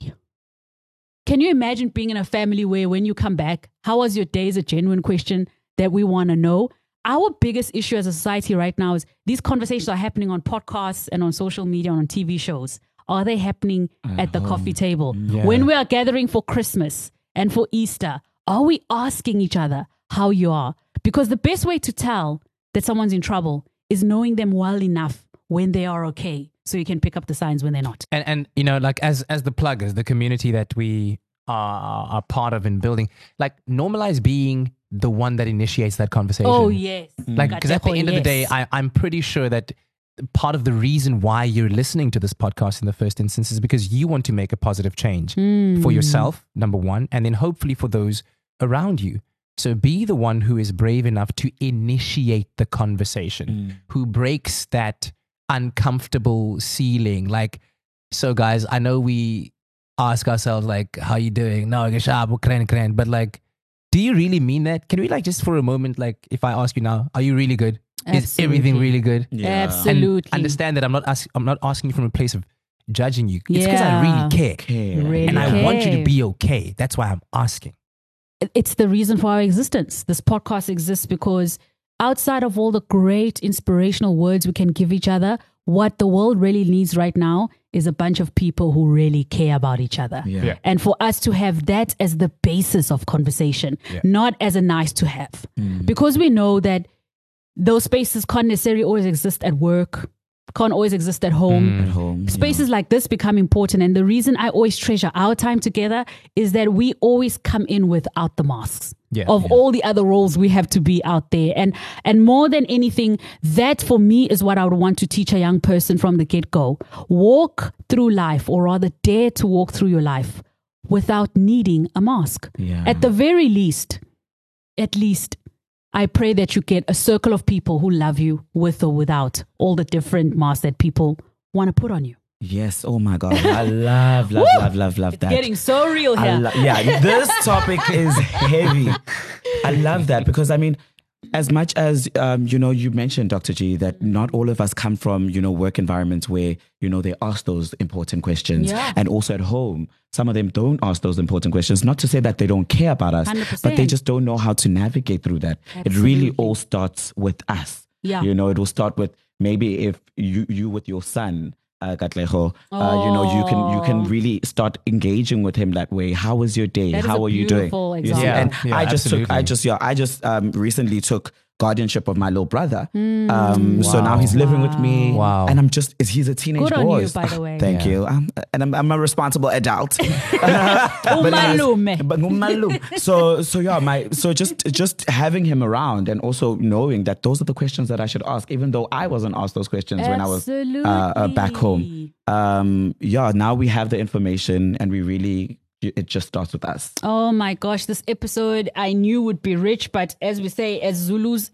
Can you imagine being in a family where when you come back, how was your day is a genuine question that we want to know? Our biggest issue as a society right now is these conversations are happening on podcasts and on social media and on TV shows. Are they happening at the coffee table? When we are gathering for Christmas and for Easter, are we asking each other how you are? Because the best way to tell that someone's in trouble is knowing them well enough when they are okay so you can pick up the signs when they're not. and and you know like as as the pluggers the community that we Uh, are are part of in building like normalize being the one that initiates that conversation Oh, yes. Mm. like because at the Katlego, end of the day. I, i'm pretty sure that part of the reason why you're listening to this podcast in the first instance is because you want to make a positive change Hmm. for yourself number one and then hopefully for those around you so be the one who is brave enough to initiate the conversation mm. who breaks that uncomfortable ceiling like so guys i know we ask ourselves like how you doing? No geshabu, kren, kren. but like do you really mean that? Can we like just for a moment like if i ask you now are you really good? Is everything really good? Yeah. and Absolutely. understand that i'm not ask, i'm not asking you from a place of judging you. It's because i really care. Okay. Really and i want you to be okay. That's why i'm asking. It's the reason for our existence. This podcast exists because outside of all the great inspirational words we can give each other, what the world really needs right now is a bunch of people who really care about each other. Yeah. Yeah. And for us to have that as the basis of conversation, not as a nice to have. Mm. Because we know that those spaces can't necessarily always exist at work, can't always exist at home. Mm. At home. Spaces like this become important. And the reason I always treasure our time together is that we always come in without the masks. Yeah. of all the other roles we have to be out there. And and more than anything, that for me is what I would want to teach a young person from the get-go. Walk through life, or rather dare to walk through your life without needing a mask. Yeah. At the very least, at least I pray that you get a circle of people who love you with or without all the different masks that people want to put on you. Yes. Oh my God. I love, love, love, love, love that. Getting so real here. lo- yeah, this topic is heavy. I love that because I mean, as much as um, you know, you mentioned Dr. G that not all of us come from you know work environments where you know they ask those important questions, Yeah. and also at home, some of them don't ask those important questions. Not to say that they don't care about us, but they just don't know how to navigate through that. It really all starts with us. Yeah. you know, it will start with maybe if you you with your son. Uh, Katlego, uh, you know, you can you can Oh. really start engaging with him that way. How was your day? That is How a are you doing? beautiful You see? example. And Yeah, I yeah, just took, I just, yeah, I just um, recently took guardianship of my little brother. Um, So now he's living with me. Wow. And I'm just, he's a teenage Good boy. you, by the way. Thank Yeah. you. Um, and I'm, I'm a responsible adult. But. So, so yeah, my, so just, just having him around and also knowing that those are the questions that I should ask, even though I wasn't asked those questions when I was uh, uh, back home. Um, yeah, now we have the information and we really, it just starts with us. Oh my gosh, this episode I knew would be rich, but as we say, as Zulus,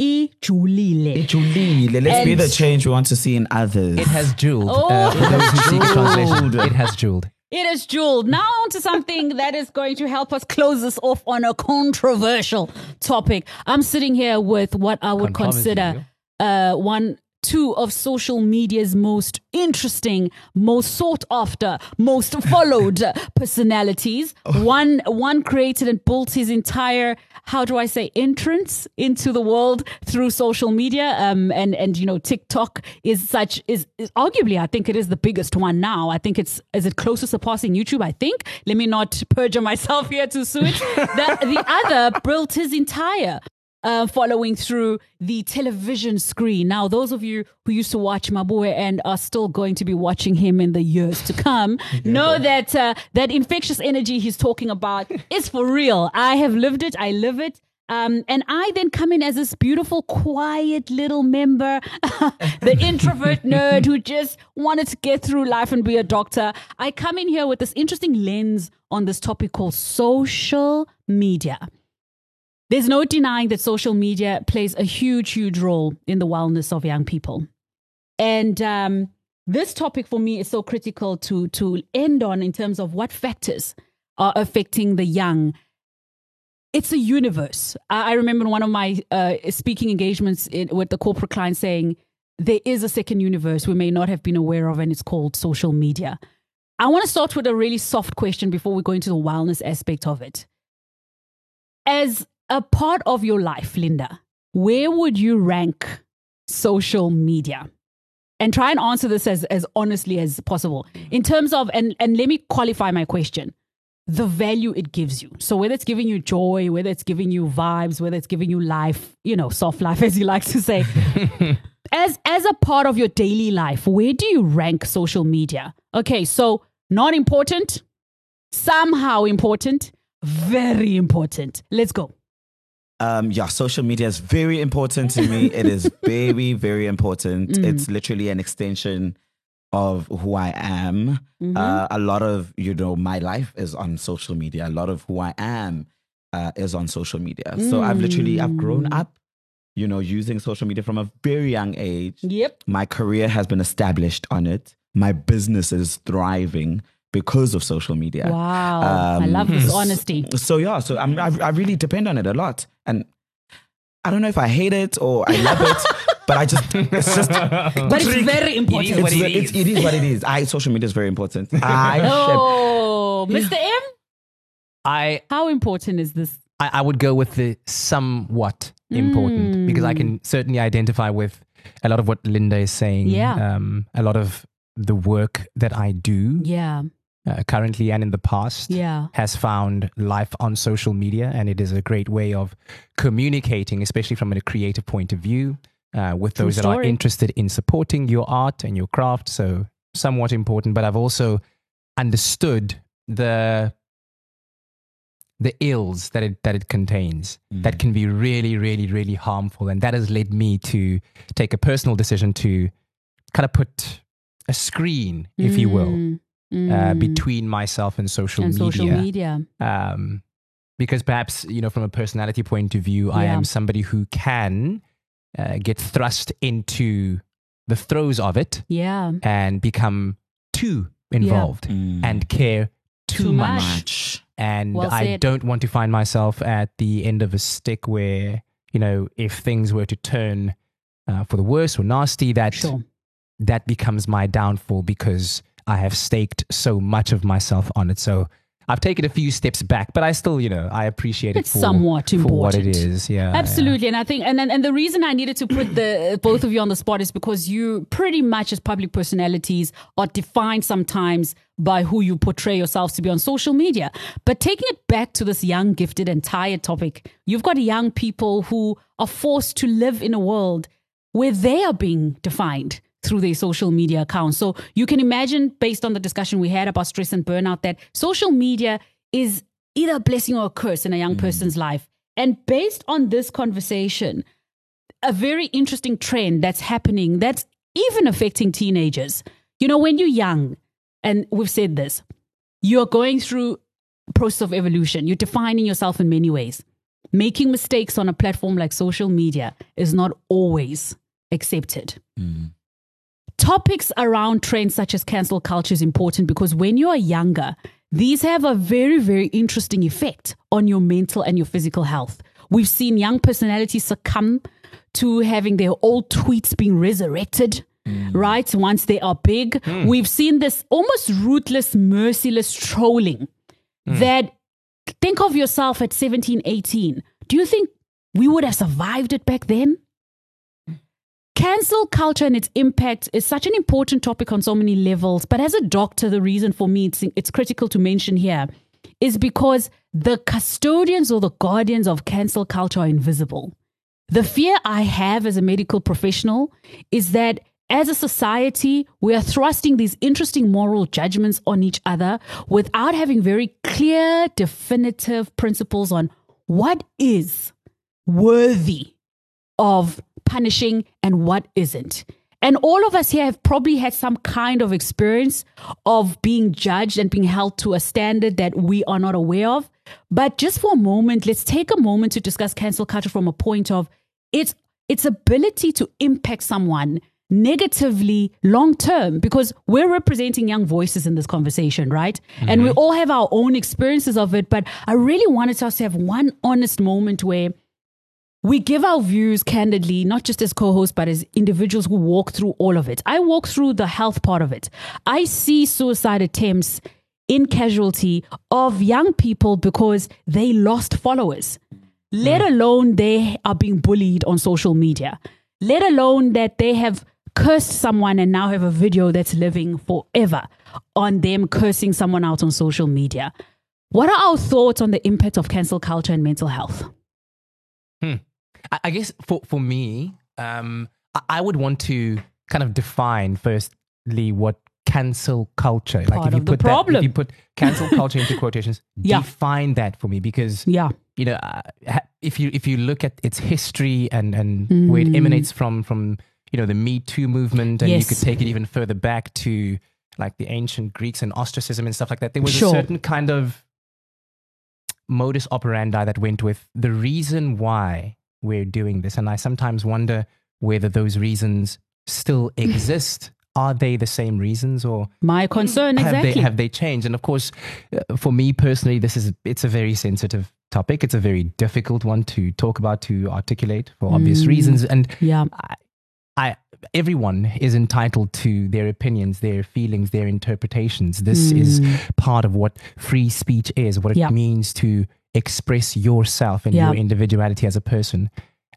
ijulile. Ijulile. Let's be the change we want to see in others. It has jeweled. Oh. Uh, for those who seek Jeweled. it has jeweled. It is Jewel. Now on to something that is going to help us close this off on a controversial topic. I'm sitting here with what I would consider uh, one, two of social media's most interesting, most sought after, most followed personalities. One, one created and built his entire, how do I say, entrance into the world through social media. Um, and, and, you know, TikTok is such, is, is arguably, I think it is the biggest one now. I think it's, is it close to surpassing YouTube? I think. Let me not perjure myself here too soon. the, the other built his entire uh, following through the television screen. Now, those of you who used to watch Maboe and are still going to be watching him in the years to come know that uh, that infectious energy he's talking about is for real. I have lived it. I live it. Um, and I then come in as this beautiful, quiet little member, the introvert nerd who just wanted to get through life and be a doctor. I come in here with this interesting lens on this topic called social media. There's no denying that social media plays a huge, huge role in the wellness of young people. And um, this topic for me is so critical to, to end on in terms of what factors are affecting the young. It's a universe. I, I remember one of my uh, speaking engagements in, with the corporate client saying, there is a second universe we may not have been aware of, and it's called social media. I want to start with a really soft question before we go into the wellness aspect of it. As a part of your life, Lindah, where would you rank social media? And try and answer this as, as honestly as possible in terms of, and, and let me qualify my question the value it gives you. So, whether it's giving you joy, whether it's giving you vibes, whether it's giving you life, you know, soft life, as you like to say, as, as a part of your daily life, where do you rank social media? Okay, so not important, somehow important, very important. Let's go. Um, yeah, social media is very important to me. it is very, very important. It's literally an extension of who I am. Uh, a lot of, you know, my life is on social media. A lot of who I am uh, is on social media. So I've literally, I've grown up, you know, using social media from a very young age. Yep. My career has been established on it. My business is thriving because of social media. Wow. I love this honesty. So yeah, so I'm, I, I really depend on it a lot, and I don't know if I hate it or I love it, but I just it's just But it's very important. is what it's, it it is what it is. I social media is very important. I Oh, Mr. M, I, how important is this? I I would go with the somewhat important because I can certainly identify with a lot of what Lindah is saying. Yeah. Um, a lot of the work that I do Yeah, uh, currently and in the past yeah, has found life on social media, and it is a great way of communicating, especially from a creative point of view, uh, with True those that are interested in supporting your art and your craft. So, somewhat important, but I've also understood the the ills that it that it contains that can be really, really, really harmful, and that has led me to take a personal decision to kind of put a screen, if you will, Mm, uh, mm. between myself and social and media. social media. Um, because perhaps, you know, from a personality point of view, I am somebody who can uh, get thrust into the throes of it Yeah, and become too involved Mm. and care too, Too much. much. much. And Well I said. don't want to find myself at the end of a stick where, you know, if things were to turn uh, for the worse or nasty, that sure. that becomes my downfall because I have staked so much of myself on it. So I've taken a few steps back, but I still, you know, I appreciate it It's for, somewhat for what it is, important. Yeah, Absolutely, and I think, and, and and the reason I needed to put the uh, both of you on the spot is because you pretty much as public personalities are defined sometimes by who you portray yourselves to be on social media. But taking it back to this young, gifted, and tired topic, you've got young people who are forced to live in a world where they are being defined through their social media accounts. So you can imagine, based on the discussion we had about stress and burnout, that social media is either a blessing or a curse in a young mm. person's life. And based on this conversation, a very interesting trend that's happening that's even affecting teenagers. You know, when you're young, and we've said this, you're going through a process of evolution. You're defining yourself in many ways. Making mistakes on a platform like social media is not always accepted. Mm. Topics around trends such as cancel culture is important because when you are younger, these have a very, very interesting effect on your mental and your physical health. We've seen young personalities succumb to having their old tweets being resurrected, mm. right? Once they are big. Hmm. We've seen this almost ruthless, merciless trolling hmm. that think of yourself at 17, 18. Do you think we would have survived it back then? Cancel culture and its impact is such an important topic on so many levels. But as a doctor, the reason for me it's, it's critical to mention here is because the custodians or the guardians of cancel culture are invisible. The fear I have as a medical professional is that as a society, we are thrusting these interesting moral judgments on each other without having very clear, definitive principles on what is worthy of punishing and what isn't. And all of us here have probably had some kind of experience of being judged and being held to a standard that we are not aware of. But just for a moment, let's take a moment to discuss cancel culture from a point of its its ability to impact someone negatively long term because we're representing young voices in this conversation, right? And mm-hmm. we all have our own experiences of it. But I really wanted us to have one honest moment where we give our views candidly, not just as co hosts, but as individuals who walk through all of it. I walk through the health part of it. I see suicide attempts in casualty of young people because they lost followers, let hmm. alone they are being bullied on social media, let alone that they have cursed someone and now have a video that's living forever on them cursing someone out on social media. What are our thoughts on the impact of cancel culture and mental health? Hmm. I, I guess for for me, um, I, I would want to kind of define firstly what cancel culture. Like if you put that, if you put cancel culture into quotations, Yeah. define that for me because Yeah. you know uh, if you if you look at its history and and where it emanates from from you know the Me Too movement and you Mm. Could take it even further back to like the ancient Greeks and ostracism and stuff like that. There was Sure. a certain kind of modus operandi that went with the reason why we're doing this. And I sometimes wonder whether those reasons still exist. Are they the same reasons or My concern, have exactly. they have they changed? And of course, uh, for me personally, this is it's a very sensitive topic. It's a very difficult one to talk about, to articulate for obvious reasons. And yeah. I, I everyone is entitled to their opinions, their feelings, their interpretations. This is part of what free speech is, what it Yeah. means to express yourself and Yeah. your individuality as a person.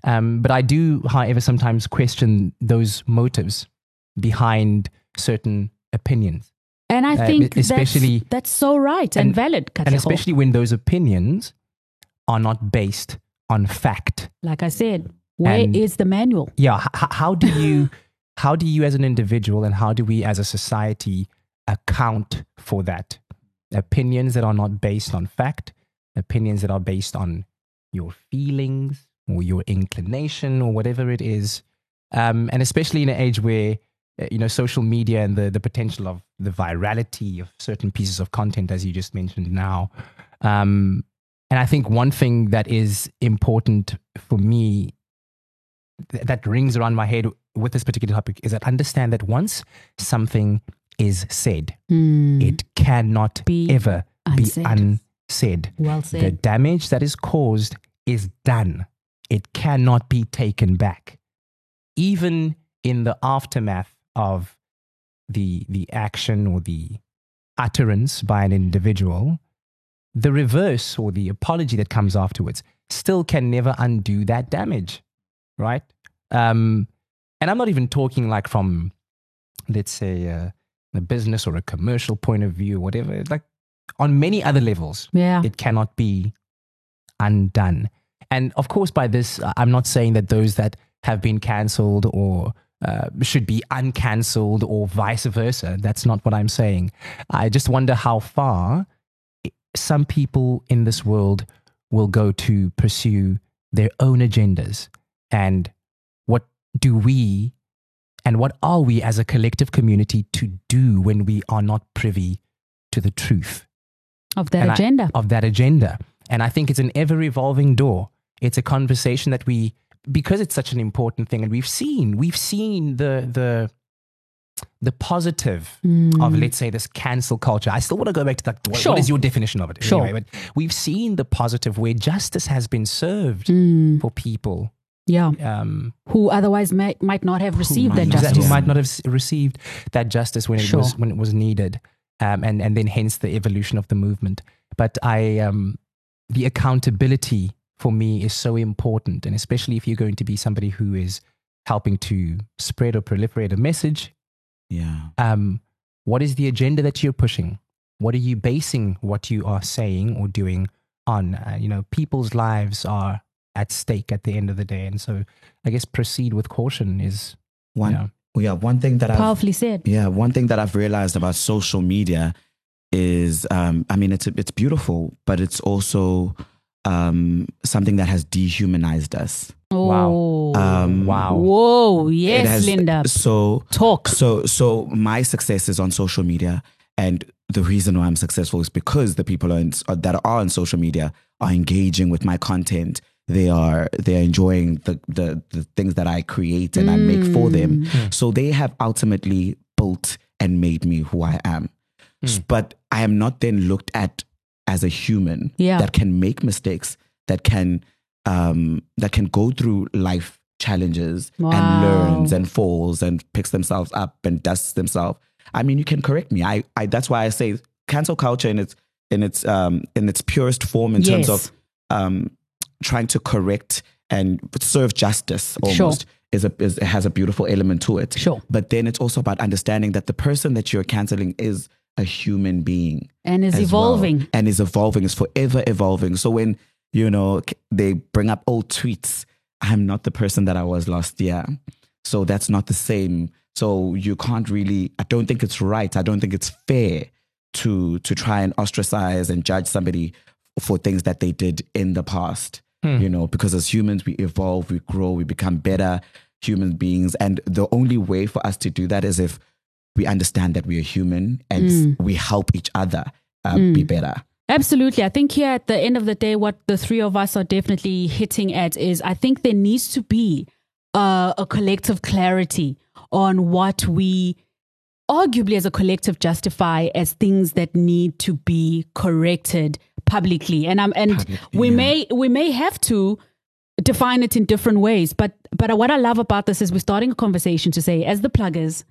Um, but I do, however, sometimes question those motives behind certain opinions. And I Uh, think especially- that's, that's so right and, and- valid, And especially when those opinions are not based on fact. like I said, where is And- the manual? yeah h- how do you how do you as an individual and how do we as a society account for that opinions that are not based on fact opinions that are based on your feelings or your inclination or whatever it is um, and especially in an age where uh, you know social media and the the potential of the virality of certain pieces of content as you just mentioned now um, and i think one thing that is important for me th- that rings around my head with this particular topic is that understand that once something is said, Hmm. it cannot Be ever unsaid. be unsaid. well The damage that is caused is done. It cannot be taken back. Even in the aftermath of the, the action or the utterance by an individual, the reverse or the apology that comes afterwards still can never undo that damage, right? Um, and I'm not even talking like from, let's say, uh, a business or a commercial point of view, whatever. Like on many other levels, yeah. it cannot be undone. And of course, by this, I'm not saying that those that have been cancelled or uh, should be uncancelled or vice versa. That's not what I'm saying. I just wonder how far some people in this world will go to pursue their own agendas and what do we and what are we as a collective community to do when we are not privy to the truth of that and I- agenda. of that agenda. And I think it's an ever evolving door. It's a conversation that we, because it's such an important thing, and we've seen, we've seen the the the positive of let's say this cancel culture. I still want to go back to that. What, Sure. what is your definition of it? Sure. Anyway, but we've seen the positive where justice has been served for people Yeah. um, Who otherwise may, might not have received that might not that justice. who might not have received that justice when it Sure. was when it was needed, um, and and then hence the evolution of the movement. But I, um, the accountability for me is so important, and especially if you're going to be somebody who is helping to spread or proliferate a message. Yeah. Um, what is the agenda that you're pushing? What are you basing what you are saying or doing on? Uh, you know, people's lives are at stake at the end of the day, and so I guess proceed with caution is One. Yeah. Yeah. One thing that I've Powerfully said. Yeah, one thing that I've realized about social media is, um, I mean, it's it's beautiful, but it's also um, something that has dehumanized us. Oh. Um, Wow. Whoa. Yes, has- Lindah. So, Talk. so, so my success is on social media, and the reason why I'm successful is because the people on, that are on social media are engaging with my content. They are they're enjoying the the, the things that I create and I make for them. So they have ultimately built and made me who I am. S- But I am not then looked at as a human Yeah. that can make mistakes, that can um, that can go through life challenges and learns and falls and picks themselves up and dusts themselves. I mean, you can correct me. I, I that's why I say cancel culture in its in its um, in its purest form in terms of um, trying to correct and serve justice Sure. almost is a is, has a beautiful element to it. Sure. But then it's also about understanding that the person that you're canceling is a human being And is as well, evolving. and is evolving is forever evolving so when you know they bring up old tweets i'm not the person that i was last year so that's not the same so you can't really i don't think it's right i don't think it's fair to to try and ostracize and judge somebody for things that they did in the past you know because as humans we evolve we grow we become better human beings. And the only way for us to do that is if we understand that we are human and we help each other uh, be better. Absolutely. I think here at the end of the day, what the three of us are definitely hitting at is I think there needs to be uh, a collective clarity on what we arguably as a collective justify as things that need to be corrected publicly. And I'm and we may we may have to define it in different ways. But but what I love about this is we're starting a conversation to say, as the pluggers,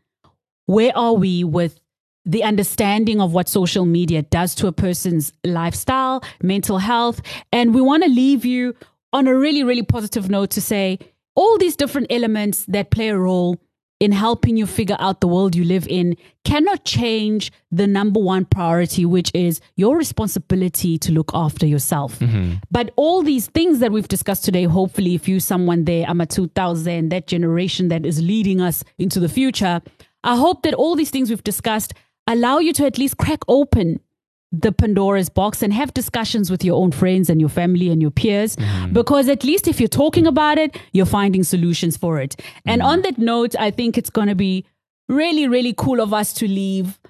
where are we with the understanding of what social media does to a person's lifestyle, mental health. And we want to leave you on a really, really positive note to say all these different elements that play a role in helping you figure out the world you live in cannot change the number one priority, which is your responsibility to look after yourself. Mm-hmm. But all these things that we've discussed today, hopefully, if you someone there, I'm a 2000, that generation that is leading us into the future, I hope that all these things we've discussed allow you to at least crack open the Pandora's box and have discussions with your own friends and your family and your peers. Mm-hmm. Because at least if you're talking about it, you're finding solutions for it. And mm-hmm. on that note, I think it's going to be really, really cool of us to leave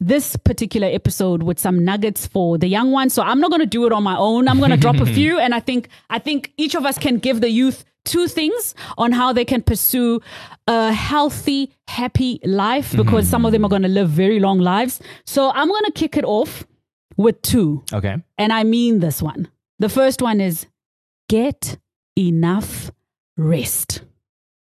this particular episode with some nuggets for the young ones. So I'm not going to do it on my own. I'm going to drop a few, and I think I think each of us can give the youth two things on how they can pursue a healthy, happy life because mm-hmm. some of them are going to live very long lives. So I'm going to kick it off with two, Okay. and I mean this one. The first one is get enough rest.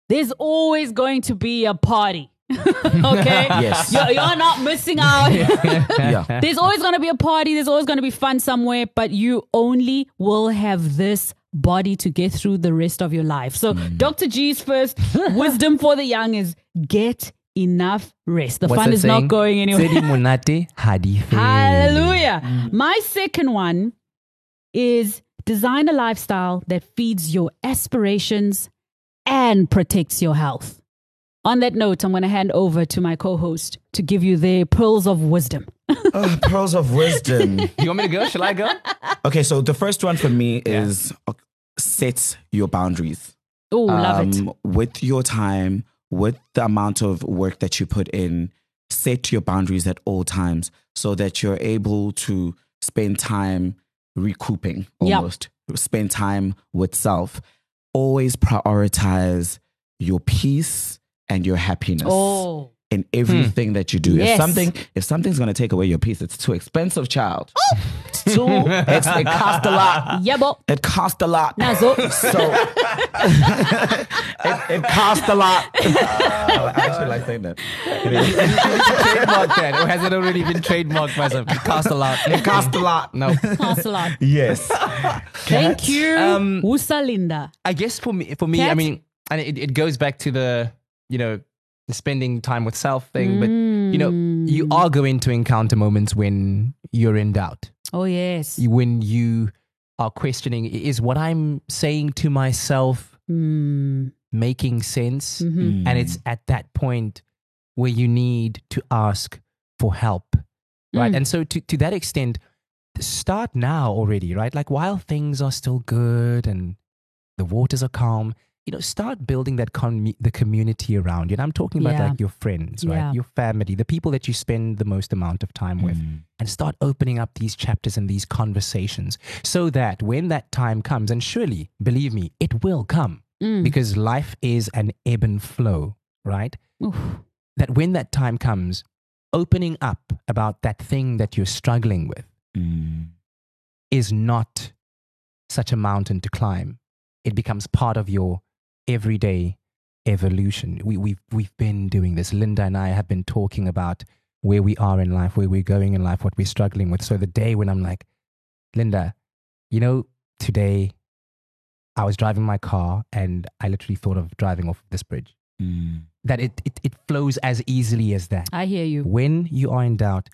There's always going to be a party. okay? Yes. You're, you're not missing out. yeah There's always going to be a party. There's always going to be fun somewhere, but you only will have this body to get through the rest of your life. So, Hmm. Dr. G's first wisdom for the young is get enough rest. The What's fun that is saying? not going anywhere. Tse di monate, ha. Hallelujah. My second one is design a lifestyle that feeds your aspirations and protects your health. On that note, I'm going to hand over to my co host to give you the pearls of wisdom. oh, pearls of wisdom You want me to go? Shall I go? okay so the first one for me is uh, set your boundaries Oh, love it. um, with your time, with the amount of work that you put in, set your boundaries at all times so that you're able to spend time recouping Yep. almost, spend time with self. Always prioritize your peace and your happiness. Oh, in everything hmm. that you do. If something if something's gonna take away your peace, it's too expensive, child. It's oh. too it's, it costs a lot. Yabo. It costs a lot. Nazo. So it, it costs a lot. I actually like saying that. It is. trademark that, or has it already been trademarked by some? It costs a lot. It costs a lot. No. Costs a lot. Yes. Thank you. Um, Usa Lindah. I guess for me, for me, I mean, and it, it goes back to the, you know, spending time with self thing. But you know, you Mm. are going to encounter moments when you're in doubt, Oh, yes. When you are questioning: Is what I'm saying to myself Mm. making sense? Mhm. And it's at that point where you need to ask for help, right? Mm. And so, to to that extent, start now already, right? Like while things are still good and the waters are calm, you know, start building that com- the community around you. And I'm talking about Yeah. like your friends, right? Yeah. Your family, the people that you spend the most amount of time with, and start opening up these chapters and these conversations so that when that time comes, and surely, believe me, it will come Mm. because life is an ebb and flow, right? Oof. That when that time comes, opening up about that thing that you're struggling with Mm. is not such a mountain to climb. It becomes part of your everyday evolution. We, we've, we've been doing this. Lindah and I have been talking about where we are in life, where we're going in life, what we're struggling with. So the day when I'm like, Lindah, you know, today I was driving my car and I literally thought of driving off this bridge. Mm. That it, it, it flows as easily as that. I hear you. When you are in doubt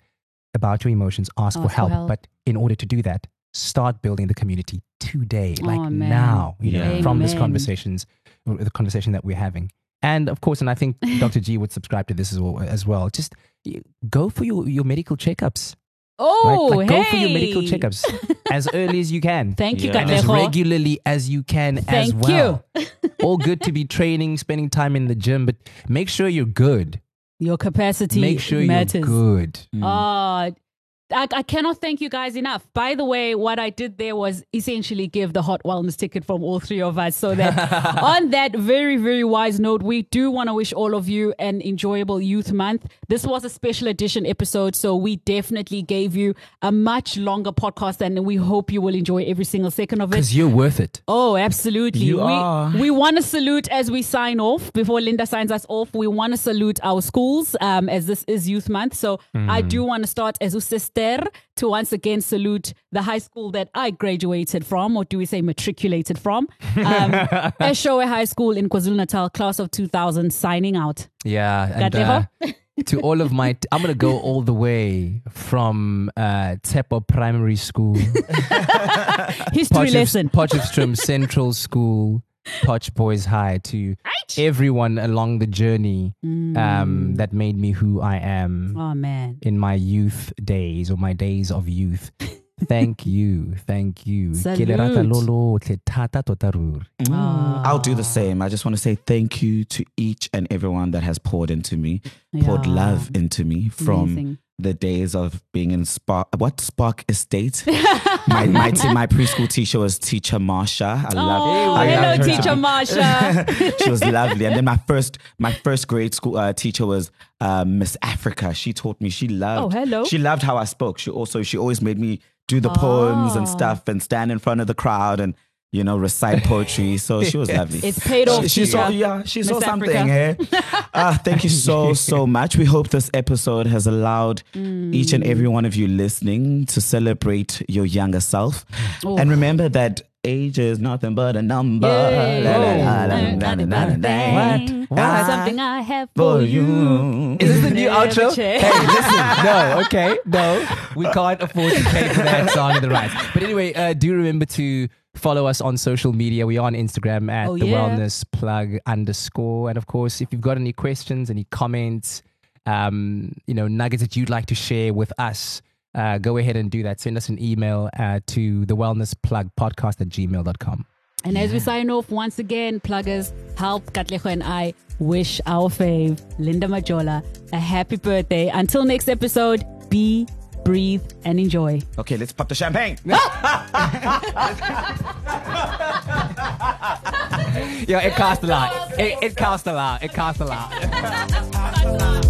about your emotions, ask, for, Ask for help. help. But in order to do that, start building the community today, like Oh, man. now, you know, Yeah. from these conversations, the conversation that we're having. And of course, and I think Dr. G would subscribe to this as well. As well. Just go for your, your medical checkups. Oh, right? Like, hey. Go for your medical checkups as early as you can. Thank you, Yeah. and as regularly as you can as Thank well. All good to be training, spending time in the gym, but make sure you're good. Your capacity Make sure matters. you're good. Uh, I, I cannot thank you guys enough. By the way, what I did there was essentially give the hot wellness ticket from all three of us. So that on that very, very wise note, we do want to wish all of you an enjoyable youth month. This was a special edition episode. So we definitely gave you a much longer podcast and we hope you will enjoy every single second of it. Because you're worth it. Oh, absolutely. You we, are. We want to salute as we sign off. Before Lindah signs us off, we want to salute our schools um, as this is Youth Month. So I do want to start as a sister to once again salute the high school that I graduated from, or do we say matriculated from? Um, Eshowe High School in KwaZulu Natal, class of 2000, signing out. Yeah. And uh, to all of my, I'm going to go all the way from uh, Tepo Primary School, History lesson. Potchefstroom Central School, Potch Boys High, to everyone along the journey um, that made me who I am Oh, man. in my youth days or my days of youth. Thank you. Thank you. Ke Salute. lolo, tle thata tota ruri. Mm, I'll do the same. I just want to say thank you to each and everyone that has poured into me, poured love into me from Amazing. The days of being in Spark. What Spark Estate? my my, t- my preschool teacher was Teacher Marsha. I love. Oh, I hello, teacher Marsha. she was lovely. And then my first my first grade school uh, teacher was uh, Miss Africa. She taught me. She loved. Oh, hello. She loved how I spoke. She also she always made me do the poems and Oh. stuff and stand in front of the crowd and you know recite poetry. So she was lovely. It's paid off. She, she saw, yeah, she saw Miss something. Eh? Uh, thank you so, so much. We hope this episode has allowed each and every one of you listening to celebrate your younger self. Oh. And remember that age is nothing but a number. What? What? Something I have For for you. you. Is this the new outro? Hey, listen. No, okay, no. We can't afford to pay for that song in the rights. But anyway, uh, do remember to follow us on social media. We are on Instagram at Oh, the yeah. wellness plug underscore. And of course, if you've got any questions, any comments, um, you know, nuggets that you'd like to share with us, uh, go ahead and do that. Send us an email uh, to the wellness plug podcast at gmail.com. And as we sign off, once again, pluggers, help Katlego and I wish our fave, Lindah Majola, a happy birthday. Until next episode, be, breathe, and enjoy. Okay, let's pop the champagne. Oh! yeah, it cost a lot. It, it cost a lot. It cost a lot. A lot.